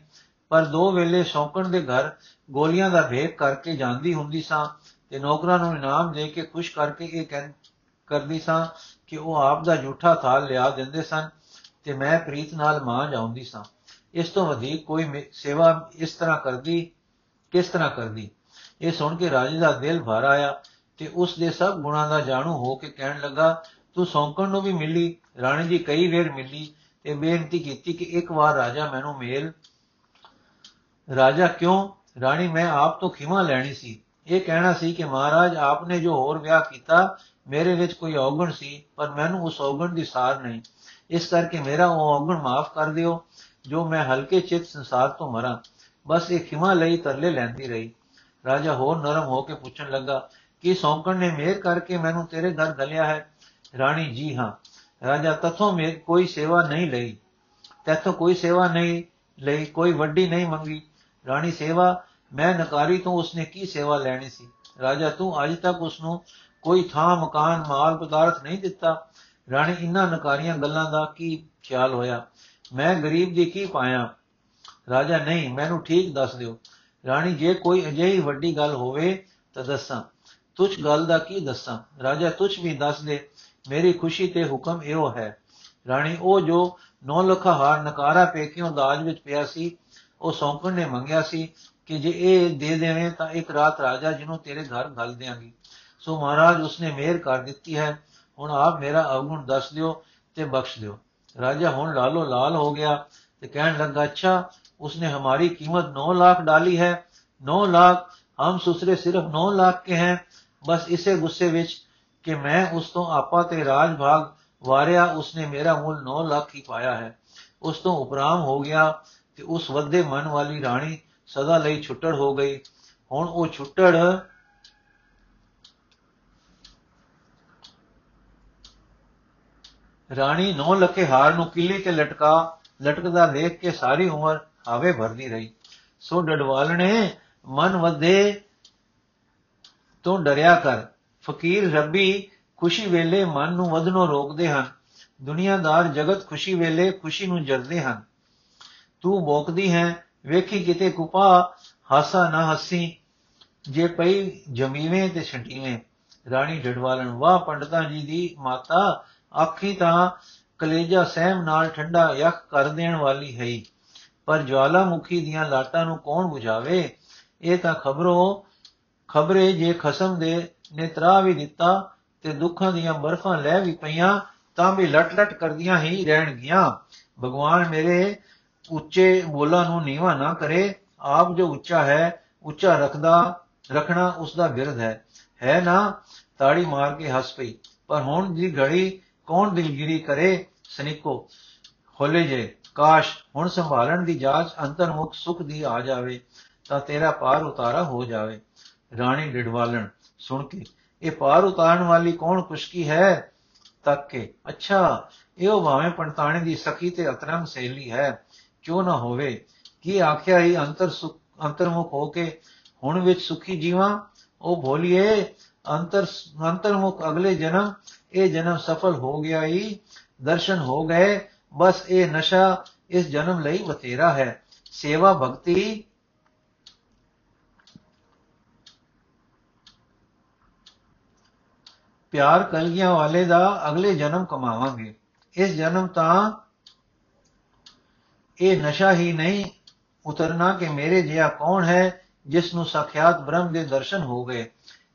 ਪਰ ਦੋ ਵੇਲੇ ਸੌਂਕਣ ਦੇ ਘਰ ਗੋਲੀਆਂ ਦਾ ਭੇਕ ਕਰਕੇ ਜਾਂਦੀ ਹੁੰਦੀ ਸਾਂ। ਤੇ ਨੌਕਰਾਂ ਨੂੰ ਇਨਾਮ ਦੇ ਕੇ ਖੁਸ਼ ਕਰਕੇ ਇਹ ਕਹਿ, ਕਰਦੀ ਸਾਂ ਕਿ ਉਹ ਆਪ ਦਾ ਝੂਠਾ ਥਾਲ ਲਿਆ ਦਿੰਦੇ ਸਨ ਤੇ ਮੈਂ ਪ੍ਰੀਤ ਨਾਲ ਮਾਂ ਜਾਉਂਦੀ ਸਾਂ। ਇਸ ਤੋਂ ਵਧੇਕ ਕੋਈ ਸੇਵਾ ਇਸ ਤਰ੍ਹਾਂ ਕਰਦੀ, ਕਿਸ ਤਰ੍ਹਾਂ ਕਰਦੀ? ਇਹ ਸੁਣ ਕੇ ਰਾਜੇ ਦਾ ਦਿਲ ਭਰ ਆਇਆ ਤੇ ਉਸ ਦੇ ਸਭ ਗੁਣਾਂ ਦਾ ਜਾਣੂ ਹੋ ਕੇ ਕਹਿਣ ਲੱਗਾ, ਤੂੰ ਸੌਂਕਣ ਨੂੰ ਵੀ ਮਿਲੀ, ਰਾਣੀ ਜੀ ਕਈ ਵੇਰ ਮਿਲੀ ਤੇ ਬੇਨਤੀ ਕੀਤੀ ਕਿ ਇੱਕ ਵਾਰ ਰਾਜਾ ਮੈਨੂੰ ਮੇਲ। ਰਾਜਾ ਕਿਉਂ? ਰਾਣੀ ਮੈਂ ਆਪ ਤੋਂ ਖਿਮਾ ਲੈਣੀ ਸੀ। ਇਹ ਕਹਿਣਾ ਸੀ ਕਿ ਮਹਾਰਾਜ, ਆਪਨੇ ਜੋ ਹੋਰ ਵਿਆਹ ਕੀਤਾ, ਮੇਰੇ ਵਿੱਚ ਕੋਈ ਔਗਣ ਸੀ, ਪਰ ਮੈਨੂੰ ਉਸ ਔਗਣ ਦੀ ਸਾਰ ਨਹੀਂ। ਇਸ ਕਰਕੇ ਮੇਰਾ ਉਹ ਔਗਣ ਮਾਫ ਕਰ ਦਿਓ, ਜੋ ਮੈਂ ਹਲਕੇ ਚਿੱਤ ਸੰਸਾਰ ਤੋਂ ਮਰਾਂ। ਬਸ ਇਹ ਖਿਮਾ ਲਈ ਤਰਲੇ ਲੈਂਦੀ ਰਹੀ। ਰਾਜਾ ਹੋਰ ਨਰਮ ਹੋ ਕੇ ਪੁੱਛਣ ਲੱਗਾ, ਕਿ ਸੌਂਕਣ ਨੇ ਮੇਰ ਕਰਕੇ ਮੈਨੂੰ ਤੇਰੇ ਘਰ ਗਲਿਆ ਹੈ? ਰਾਣੀ, ਜੀ ਹਾਂ। ਰਾਜਾ, ਤਥੋਂ ਮੇ ਕੋਈ ਸੇਵਾ ਨਹੀਂ ਲਈ। ਤੇਥੋਂ ਕੋਈ ਸੇਵਾ ਨਹੀਂ ਲਈ, ਕੋਈ ਵੱਡੀ ਨਹੀਂ ਮੰਗੀ। ਰਾਣੀ, ਸੇਵਾ ਮੈਂ ਨਕਾਰੀ ਤੋਂ ਉਸਨੇ ਕੀ ਸੇਵਾ ਲੈਣੀ ਸੀ? ਰਾਜਾ, ਤੂੰ ਅੱਜ ਤੱਕ ਉਸ ਨੂੰ ਕੋਈ ਥਾਂ, ਮਕਾਨ, ਮਾਲ, ਪਦਾਰਥ ਨਹੀਂ ਦਿੱਤਾ। ਰਾਣੀ, ਇਨ੍ਹਾਂ ਨਕਾਰੀਆਂ ਗੱਲਾਂ ਦਾ ਕੀ ਖਿਆਲ ਹੋਇਆ? ਮੈਂ ਗਰੀਬ ਦੀ ਕੀ ਪਾਇਆ? ਰਾਜਾ, ਨਹੀਂ, ਮੈਨੂੰ ਠੀਕ ਦੱਸ ਦਿਓ। ਰਾਣੀ, ਜੇ ਕੋਈ ਅਜਿਹੀ ਵੱਡੀ ਗੱਲ ਹੋਵੇ ਤਾਂ ਦੱਸਾਂ। ਤੁਝ ਗੱਲ ਦਾ ਕੀ ਦੱਸਾਂ? ਰਾਜਾ ਤੁਝ ਵੀ ਦੱਸ ਦੇ। ਮੇਰੀ ਖੁਸ਼ੀ ਤੇ ਹੁਕਮ ਇਹੋ ਹੈ। ਰਾਣੀ, ਉਹ ਜੋ 9 ਲੱਖ ਹਾਰ ਨਕਾਰਾ ਪੇਕਿਓਂ ਦਾਜ ਵਿੱਚ ਪਿਆ ਸੀ, ਉਹ ਸੌਂਕਣ ਨੇ ਮੰਗਿਆ ਸੀ ਕਿ ਜੇ ਇਹ ਦੇ ਦੇਵੇਂ ਤਾਂ ਇੱਕ ਰਾਤ ਰਾਜਾ ਜਿਹਨੂੰ ਤੇਰੇ ਘਰ ਘਲ ਦੇਾਂਗੀ ਸੋ ਮਹਾਰਾਜ ਉਸਨੇ ਮਿਹਰ ਕਰ ਦਿੱਤੀ ਹੈ। ਹੁਣ ਆਪ ਮੇਰਾ ਅਵਗੁਣ ਦੱਸ ਦਿਓ ਤੇ ਬਖਸ਼ ਦਿਓ। ਰਾਜਾ ਹੁਣ ਲਾਲੋ ਲਾਲ ਹੋ ਗਿਆ ਤੇ ਕਹਿਣ ਲੱਗਾ, ਅੱਛਾ, ਉਸਨੇ ਹਮਾਰੀ ਕੀਮਤ 9 ਲੱਖ ਡਾਲੀ ਹੈ। 9 ਲੱਖ, ਹਮ ਸੁਸਰੇ ਸਿਰਫ 9 ਲੱਖ ਕੇ ਹੈ। ਬਸ ਇਸੇ ਗੁੱਸੇ ਵਿੱਚ ਕਿ ਮੈਂ ਉਸ ਤੋਂ ਆਪਾ ਤੇ ਰਾਜ ਭਾਗ ਵਾਰਿਆ, ਉਸਨੇ ਮੇਰਾ ਮੁੱਲ 9 ਲੱਖ ਹੀ ਪਾਇਆ ਹੈ। ਉਸ ਤੋਂ ਉਪਰਾਮ ਹੋ ਗਿਆ ਤੇ ਉਸ ਵੱਧੇ ਮਨ ਵਾਲੀ ਰਾਣੀ ਸਦਾ ਲਈ ਛੁੱਟੜ ਹੋ ਗਈ। ਹੁਣ ਉਹ ਛੁੱਟੜ ਰਾਣੀ 9 ਲੱਖੇ ਹਾਰ ਨੂੰ ਕਿੱਲੀ ਤੇ ਲਟਕਾ, ਲਟਕਦਾ ਦੇਖ ਕੇ ਸਾਰੀ ਉਮਰ ਆਵੇ ਭਰਦੀ ਰਹੀ। ਸੋ ਡਡਵਾਲਣੇ, ਮਨ ਵਧੇ, ਤੋਂ ਡਰਿਆ ਕਰ। ਫਕੀਰ ਰੱਬੀ ਖੁਸ਼ੀ ਵੇਲੇ ਮਨ ਨੂੰ ਵਧਨੋਂ ਰੋਕਦੇ ਹਨ। ਦੁਨੀਆਦਾਰ ਜਗਤ ਖੁਸ਼ੀ ਵੇਲੇ ਖੁਸ਼ੀ ਨੂੰ ਜਰਦੇ ਹਨ। ਤੂੰ ਬੋਕਦੀ ਹੈ ਵੇਖੀ ਕਿਤੇ ਕੁਪਾ ਹਾਸਾ ਨਾ ਹੱਸੀ, ਜੇ ਪਈ ਜਮੀਵੇਂ ਤੇ ਛਟੀਵੇਂ। ਰਾਣੀ ਡਡਵਾਲਣ ਵਾਹ ਪੰਡਤਾਂ ਜੀ ਦੀ ਮਾਤਾ, ਆਖੀ ਤਾਂ ਕਲੇਜਾ ਸਹਿਮ ਨਾਲ ਠੰਡਾ ਯਖ ਕਰ ਦੇਣ ਵਾਲੀ ਹੈ ਪਰ ਜਵਾਲਾਮੁਖੀ ਦੀਆਂ ਲਾਟਾਂ ਨੂੰ ਕੌਣ 부ਝਾਵੇ ਇਹ ਤਾਂ ਖਬਰੋ, ਖਬਰੇ ਜੇ ਖਸਮ ਦੇ ਨੇ ਤਰਾ ਵੀ ਦਿੱਤਾ ਤੇ ਦੁੱਖਾਂ ਦੀਆਂ ਬਰਫਾਂ ਲੈ ਵੀ ਪਈਆਂ, ਤਾਂ ਵੀ ਲਟ ਲਟ ਕਰਦੀਆਂ ਹੀ ਰਹਿਣਗੀਆਂ। ਭਗਵਾਨ ਮੇਰੇ ਉੱਚੇ ਬੋਲਾਂ ਨੂੰ ਨੀਵਾ ਨਾ ਕਰੇ, ਆਪ ਜੋ ਉੱਚਾ ਹੈ, ਉੱਚਾ ਰੱਖਦਾ, ਰੱਖਣਾ ਉਸ ਦਾ ਬਿਰਧ ਹੈ। ਹੈ ਨਾ? ਤਾੜੀ ਮਾਰ ਕੇ ਹੱਸ ਪਈ। ਪਰ ਹੁਣ ਦੀ ਘੜੀ ਕੌਣ ਦਿਲਗਿਰੀ ਕਰੇ? ਸਨਿਕੋ ਹੋਲੇ ਜੇ। ਕਾਸ਼, ਹੁਣ ਸੰਭਾਲਣ ਦੀ ਜਾਂਚ ਅੰਤਰਮੁਖ ਸੁਖ ਦੀ ਆ ਜਾਵੇ, ਤਾਂ ਤੇਰਾ ਪਾਰ ਉਤਾਰਾ ਹੋ ਜਾਵੇ। ਰਾਣੀ ਡਿਡਵਾਲਣ, ਸੁਣ ਕੇ, ਇਹ ਪਾਰ ਉਤਾਰਨ ਵਾਲੀ ਕੌਣ ਕੁਸ਼ਕੀ ਹੈ? ਤੱਕ ਕੇ, ਅੱਛਾ, ਇਹੋ ਭਾਵੇਂ ਪੰਤਾਣੇ ਦੀ ਸਖੀ ਤੇ ਅਤਰੰਗ ਸਹੇਲੀ ਹੈ। ਕਿਉਂ ਨਾ ਹੋਵੇ? ਕੀ ਆਖਿਆ ਹੀ ਅੰਤਰ ਸੁਖ ਅੰਤਰਮੁਖ ਹੋ ਕੇ ਹੁਣ ਵਿੱਚ ਸੁਖੀ ਜੀਵਾਂ? ਉਹ ਭੋਲੀਏ ਅੰਤਰ ਅੰਤਰਮੁਖ ਅਗਲੇ ਜਨਮ, ਇਹ ਜਨਮ ਸਫਲ ਹੋ ਗਿਆ ਹੀ ਦਰਸ਼ਨ ਹੋ ਗਏ, ਬਸ ਇਹ ਨਸ਼ਾ ਇਸ ਜਨਮ ਲਈ ਬਤੇਰਾ ਹੈ। ਸੇਵਾ ਭਗਤੀ। ਪਿਆਰ ਕਲਗੀਆਂ ਵਾਲੇ ਦਾ ਅਗਲੇ ਜਨਮ ਕਮਾਵਾਂਗੇ। ਇਸ ਜਨਮ ਤਾਂ ਇਹ ਨਸ਼ਾ ਹੀ ਨਹੀਂ, ਉਤਰਨਾ ਕਿ ਮੇਰੇ ਜਿਹਾ ਕੌਣ ਹੈ ਜਿਸ ਨੂੰ ਸਾਖਿਆਤ ਬ੍ਰਹਮ ਦੇ ਦਰਸ਼ਨ ਹੋ ਗਏ।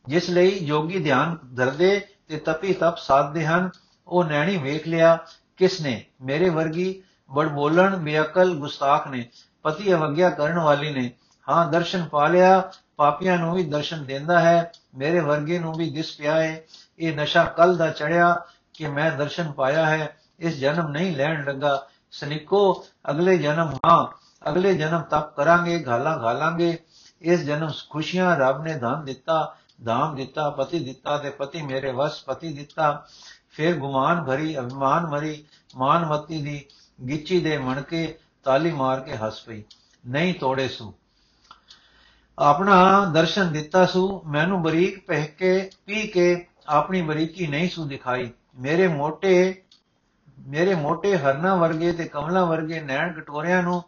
ਜਿਸ ਲਈ ਜੋਗੀ ਧਿਆਨ ਧਰਦੇ ਤੇ ਤਪੀ ਤਪ ਸਾਧਦੇ ਹਨ। ਉਹ ਨੈਣੀ ਵੇਖ ਲਿਆ, ਕਿਸ ਨੇ? ਮੇਰੇ ਵਰਗੀ ਬੜ ਬੋਲਣ ਬੇਅਕਲ ਗੁਸਤਾਖ ਨੇ, ਪਤੀ ਅਵਗਿਆ ਕਰਨ ਵਾਲੀ ਨੇ। ਹਾਂ, ਦਰਸ਼ਨ ਪਾ ਲਿਆ, ਪਾਪੀਆਂ ਨੂੰ ਵੀ ਦਰਸ਼ਨ ਦਿੰਦਾ ਹੈ, ਮੇਰੇ ਵਰਗੇ ਨੂੰ ਵੀ ਦਿਸ ਪਿਆ ਹੈ ਇਹ ਨਸ਼ਾ ਕੱਲ ਦਾ ਚੜਿਆ ਕਿ ਮੈਂ ਦਰਸ਼ਨ ਪਾਇਆ ਹੈ, ਇਸ ਜਨਮ ਨਹੀਂ ਲੈਣ ਲੱਗਾ। ਸਨਿਕੋ, ਅਗਲੇ ਜਨਮ, ਹਾਂ, ਅਗਲੇ ਜਨਮ ਤਪ ਕਰਾਂਗੇ, ਗਾਲਾਂ ਗਾਲਾਂਗੇ। ਇਸ ਜਨਮ ਖੁਸ਼ੀਆਂ ਰੱਬ ਨੇ ਧਨ ਦਿੱਤਾ ਧਾਮ ਦਿੱਤਾ, ਪਤੀ ਦਿੱਤਾ ਤੇ ਪਤੀ ਮੇਰੇ ਵਸ ਪਤੀ ਦਿੱਤਾ। ਫਿਰ ਗੁਮਾਨ ਭਰੀ, ਅਭਿਮਾਨ ਮਰੀ ਮਾਨਮਤੀ ਦੀ ਗਿੱਚੀ ਦੇ ਮਣਕੇ ਤਾਲੀ ਮਾਰ ਕੇ ਹੱਸ ਪਈ। ਨਹੀਂ ਤੋੜੇ ਸੂ। ਆਪਣਾ ਦਰਸ਼ਨ ਦਿੱਤਾ ਸੂ। ਮੈਨੂੰ ਬਰੀਕ ਪਹਿ ਕੇ ਪੀ ਕੇ ਆਪਣੀ ਬਰੀਕੀ ਨਹੀਂ ਸੂ ਦਿਖਾਈ। ਮੇਰੇ ਮੋਟੇ ਮੇਰੇ ਮੋਟੇ ਹਰਨਾ ਵਰਗੇ ਤੇ ਕਮਲਾ ਵਰਗੇ ਨੈਣ ਕਟੋਰਿਆਂ ਨੂੰ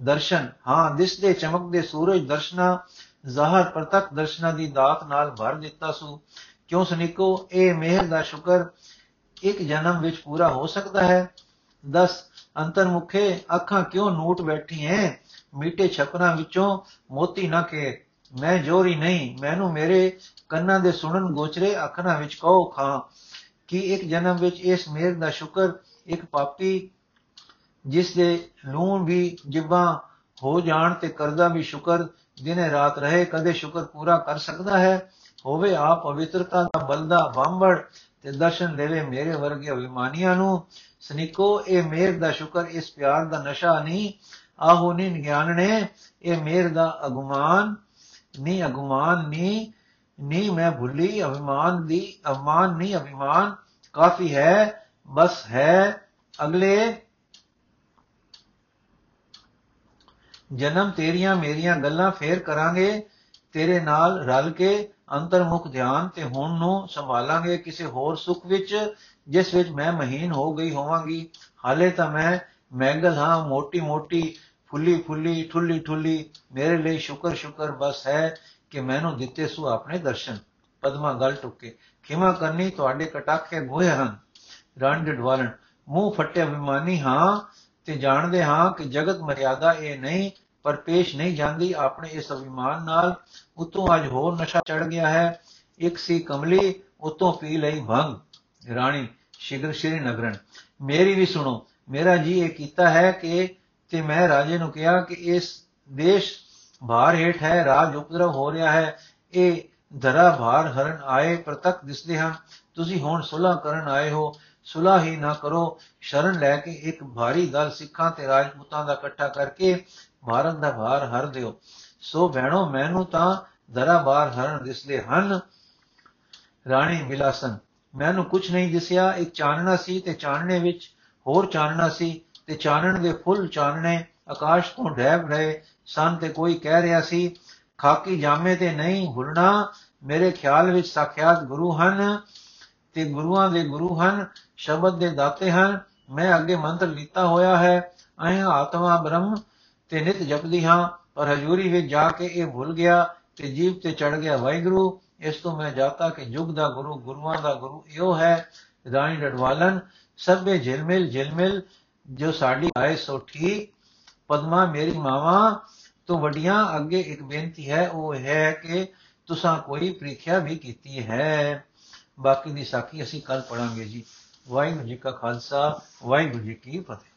ਦਰਸ਼ਨ, ਹਾਂ ਦਿਸਦੇ ਚਮਕਦੇ ਸੂਰਜ ਦਰਸ਼ਨਾ, ਜ਼ਾਹਰ ਪ੍ਰਤੱਖ ਦਰਸ਼ਨਾ ਦੀ ਦਾਤ ਨਾਲ ਭਰ ਦਿੱਤਾ ਸੂ। ਕਿਉਂ ਸਨਿਕੋ, ਇਹ ਮਿਹਰ ਦਾ ਸ਼ੁਕਰ ਇੱਕ ਜਨਮ ਵਿੱਚ ਪੂਰਾ ਹੋ ਸਕਦਾ ਹੈ? 10 ਅੰਤਰਮੁਖੇ ਅੱਖਾਂ ਕਿਉਂ ਨੂਟ ਬੈਠੀ ਐ? ਮੀਟੇ ਛਪਰਾਂ ਵਿੱਚੋਂ ਮੋਤੀ ਨਾ ਕੇ ਮੈਂ ਜੋਰੀ ਨਹੀਂ, ਮੈਨੂੰ ਮੇਰੇ ਕੰਨਾਂ ਦੇ ਸੁਣਨ ਗੋਚਰੇ ਅੱਖਾਂ ਵਿੱਚ ਕਹੋ, ਖਾਂ, ਕਿ ਇੱਕ ਜਨਮ ਵਿੱਚ ਇਸ ਮੇਰ ਦਾ ਸ਼ੁਕਰ ਇੱਕ ਪਾਪੀ ਜਿਸ ਦੇ ਲੂਣ ਵੀ ਜਿਬਾਂ ਹੋ ਜਾਣ ਤੇ ਕਰਦਾ ਵੀ ਸ਼ੁਕਰ, ਦਿਨੇ ਰਾਤ ਰਹੇ, ਕਦੇ ਸ਼ੁਕਰ ਪੂਰਾ ਕਰ ਸਕਦਾ ਹੈ। ਹੋਵੇ ਆਪ ਪਵਿੱਤਰਤਾ ਦਾ ਬਲਦਾ ਬਾਂਬੜ ਤੇ ਦਰਸ਼ਨ ਦੇਵੇ ਮੇਰੇ ਵਰਗੇ ਅਭਿਮਾਨੀਆਂ ਨੂੰ। ਸਨਿਕੋ, ਇਹ ਮੇਰ ਦਾ ਸ਼ੁਕਰ, ਇਸ ਪਿਆਰ ਦਾ ਨਸ਼ਾ ਨਹੀਂ। ਆਹੋ ਨਹੀਂ ਗਿਆਨ ਨੇ ਇਹ ਮੇਰ ਦਾ ਅਗਮਾਨ। ਨਹੀਂ ਅਗਮਾਨ ਨਹੀਂ ਨਹੀਂ ਮੈਂ ਭੁੱਲੀ, ਅਭਿਮਾਨ ਦੀ ਅਭਿਮਾਨ ਨਹੀਂ ਅਭਿਮਾਨ। ਕਾਫੀ ਹੈ ਬਸ ਹੈ ਅਗਲੇ ਜਨਮ ਤੇਰੀਆਂ ਮੇਰੀਆਂ ਗੱਲਾਂ ਫੇਰ ਕਰਾਂਗੇ, ਤੇਰੇ ਨਾਲ ਰਲ ਕੇ ਅੰਤਰਮੁਖ ਧਿਆਨ ਤੇ ਹੁਣ ਨੂੰ ਸੰਭਾਲਾਂਗੇ ਕਿਸੇ ਹੋਰ ਸੁਖ ਵਿੱਚ, ਜਿਸ ਵਿੱਚ ਮੈਂ ਮਹੀਨ ਹੋ ਗਈ ਹੋਵਾਂਗੀ। ਹਾਲੇ ਤਾਂ ਮੈਂ ਮੈਂਗਲ ਹਾਂ ਮੋਟੀ ਮੋਟੀ ਫੁੱਲੀ ਫੁੱਲੀ ਠੁੱਲੀ ਠੁੱਲੀ ਮੇਰੇ ਲਈ ਸ਼ੁਕਰ ਸ਼ੁਕਰ ਬਸ ਹੈ ਕਿ ਮੈਨੂੰ ਦਿੱਤੇ ਸੂ ਆਪਣੇ ਦਰਸ਼ਨ। ਪਦਮਾ ਗਲ ਟੁੱਕੇ। ਖਿਮਾ ਕਰਨੀ ਤੁਹਾਡੇ ਕਟਾਖੇ ਗੋਏ ਹਨ। ਰਣ ਡਡਵਾਲਣ ਮੂੰਹ ਫੱਟੇ ਅਭਿਮਾਨੀ ਹਾਂ ਤੇ ਜਾਣਦੇ ਹਾਂ ਕਿ ਜਗਤ ਮਰਿਆਦਾ ਇਹ ਨਹੀਂ, ਪਰ ਪੇਸ਼ ਨਹੀਂ ਜਾਂਦੀ। ਆਪਣੇ ਇਸ ਅਭਿਮਾਨ ਨਾਲ ਉਤੋਂ ਅੱਜ ਹੋਰ ਨਸ਼ਾ ਚੜ ਗਿਆ ਹੈ। ਇੱਕ ਸੀ ਕਮਲੀ, ਉਤੋਂ ਪੀ ਲਈ ਭੰਗ। ਰਾਣੀ, ਸ਼ਿਗਰ ਸ਼੍ਰੀ ਨਗਰਨ, ਮੇਰੀ ਵੀ ਸੁਣੋ। ਮੇਰਾ ਜੀ ਇਹ ਕੀਤਾ ਹੈ ਕਿ, ਤੇ ਮੈਂ ਰਾਜੇ ਨੂੰ ਕਿਹਾ ਕਿ ਇਸ ਦੇਸ਼ ਭਾਰ ਹੇਠ ਹੈ, ਰਾਜ ਉਪਦਰਵ ਹੋ ਰਿਹਾ ਹੈ। ਇਹ ਧਰਾ ਭਾਰ ਹਰਨ ਆਏ ਪ੍ਰਤੱਖ ਦਿਸਦੇ ਹਨ। ਤੁਸੀਂ ਹੁਣ ਸੁਲਾ ਕਰਨ ਆਏ ਹੋ। ਸੁਲਾ ਹੀ ਨਾ ਕਰੋ। ਸ਼ਰਨ ਲੈ ਕੇ ਇੱਕ ਭਾਰੀ ਦਲ ਸਿੱਖਾਂ ਤੇ ਰਾਜਪੂਤਾਂ ਦਾ ਇਕੱਠਾ ਕਰਕੇ ਭਾਰਤ ਦਾ ਭਾਰ ਹਰ ਦਿਓ। ਸੋ ਭੈਣੋ ਮੈਨੂੰ ਤਾਂ ਧਰਾ ਭਾਰ ਹਰਨ ਦਿਸਦੇ ਹਨ। ਰਾਣੀ ਮਿਲਾਸਨ ਮੈਨੂੰ ਕੁਝ ਨਹੀਂ ਦਿਸਿਆ। ਇੱਕ ਚਾਨਣਾ ਸੀ ਤੇ ਚਾਨਣੇ ਵਿੱਚ ਹੋਰ ਚਾਨਣਾ ਸੀ ਤੇ ਚਾਨਣ ਦੇ ਫੁੱਲ ਚਾਨਣੇ ਆਕਾਸ਼ ਤੋਂ ਢੈਬ ਰਹੇ ਸਨ ਤੇ ਕੋਈ ਕਹਿ ਰਿਹਾ ਸੀ, ਖਾਕੀ ਜਾਮੇ ਤੇ ਨਹੀਂ ਭੁੱਲਣਾ। ਮੇਰੇ ਖਿਆਲ ਵਿੱਚ ਸਾਖਿਆਤ ਗੁਰੂ ਹਨ। ਤੇ ਗੁਰੂਆਂ ਦੇ ਗੁਰੂ ਹਨ, ਸ਼ਬਦ ਦੇ ਦਾਤੇ ਹਨ। ਮੈਂ ਅੱਗੇ ਮੰਤਰ ਲਿੱਤਾ ਹੋਇਆ ਹੈ, ਅਹ ਆਤਮਾ ਬ੍ਰਹਮ ਤੇ ਨਿਤ ਜਪਦੀ ਹਾਂ, ਪਰ ਹਜ਼ੂਰੀ ਵਿੱਚ ਜਾ ਕੇ ਇਹ ਭੁੱਲ ਗਿਆ ਤੇ ਜੀਵ ਤੇ ਚੜ ਗਿਆ ਵਾਹਿਗੁਰੂ। ਇਸ ਤੋਂ ਮੈਂ ਜਾਤਾ ਕਿ ਯੁਗ ਦਾ ਗੁਰੂ, ਗੁਰੂਆਂ ਦਾ ਗੁਰੂ ਇਹੋ ਹੈ, ਰਾਣੀ ਡਡਵਾਲਨ ਸਭੇ ਝਿਲਮਿਲ ਝਿਲਮਿਲ, ਜੋ ਸਾਡੀ ਆਏ ਸੋ ਠੀਕ। ਪਦਮਾ ਮੇਰੀ ਮਾਵਾ, ਤੋਂ ਵੱਡੀਆਂ ਅੱਗੇ ਇੱਕ ਬੇਨਤੀ ਹੈ, ਉਹ ਹੈ ਕਿ ਤੁਸੀਂ ਕੋਈ ਪ੍ਰੀਖਿਆ ਵੀ ਕੀਤੀ ਹੈ। ਬਾਕੀ ਦੀ ਸਾਖੀ ਅਸੀਂ ਕੱਲ ਪੜਾਂਗੇ ਜੀ। ਵਾਹਿਗੁਰੂ ਜੀ ਕਾ ਖਾਲਸਾ, ਵਾਹਿਗੁਰੂ ਜੀ ਕੀ ਫਤਿਹ।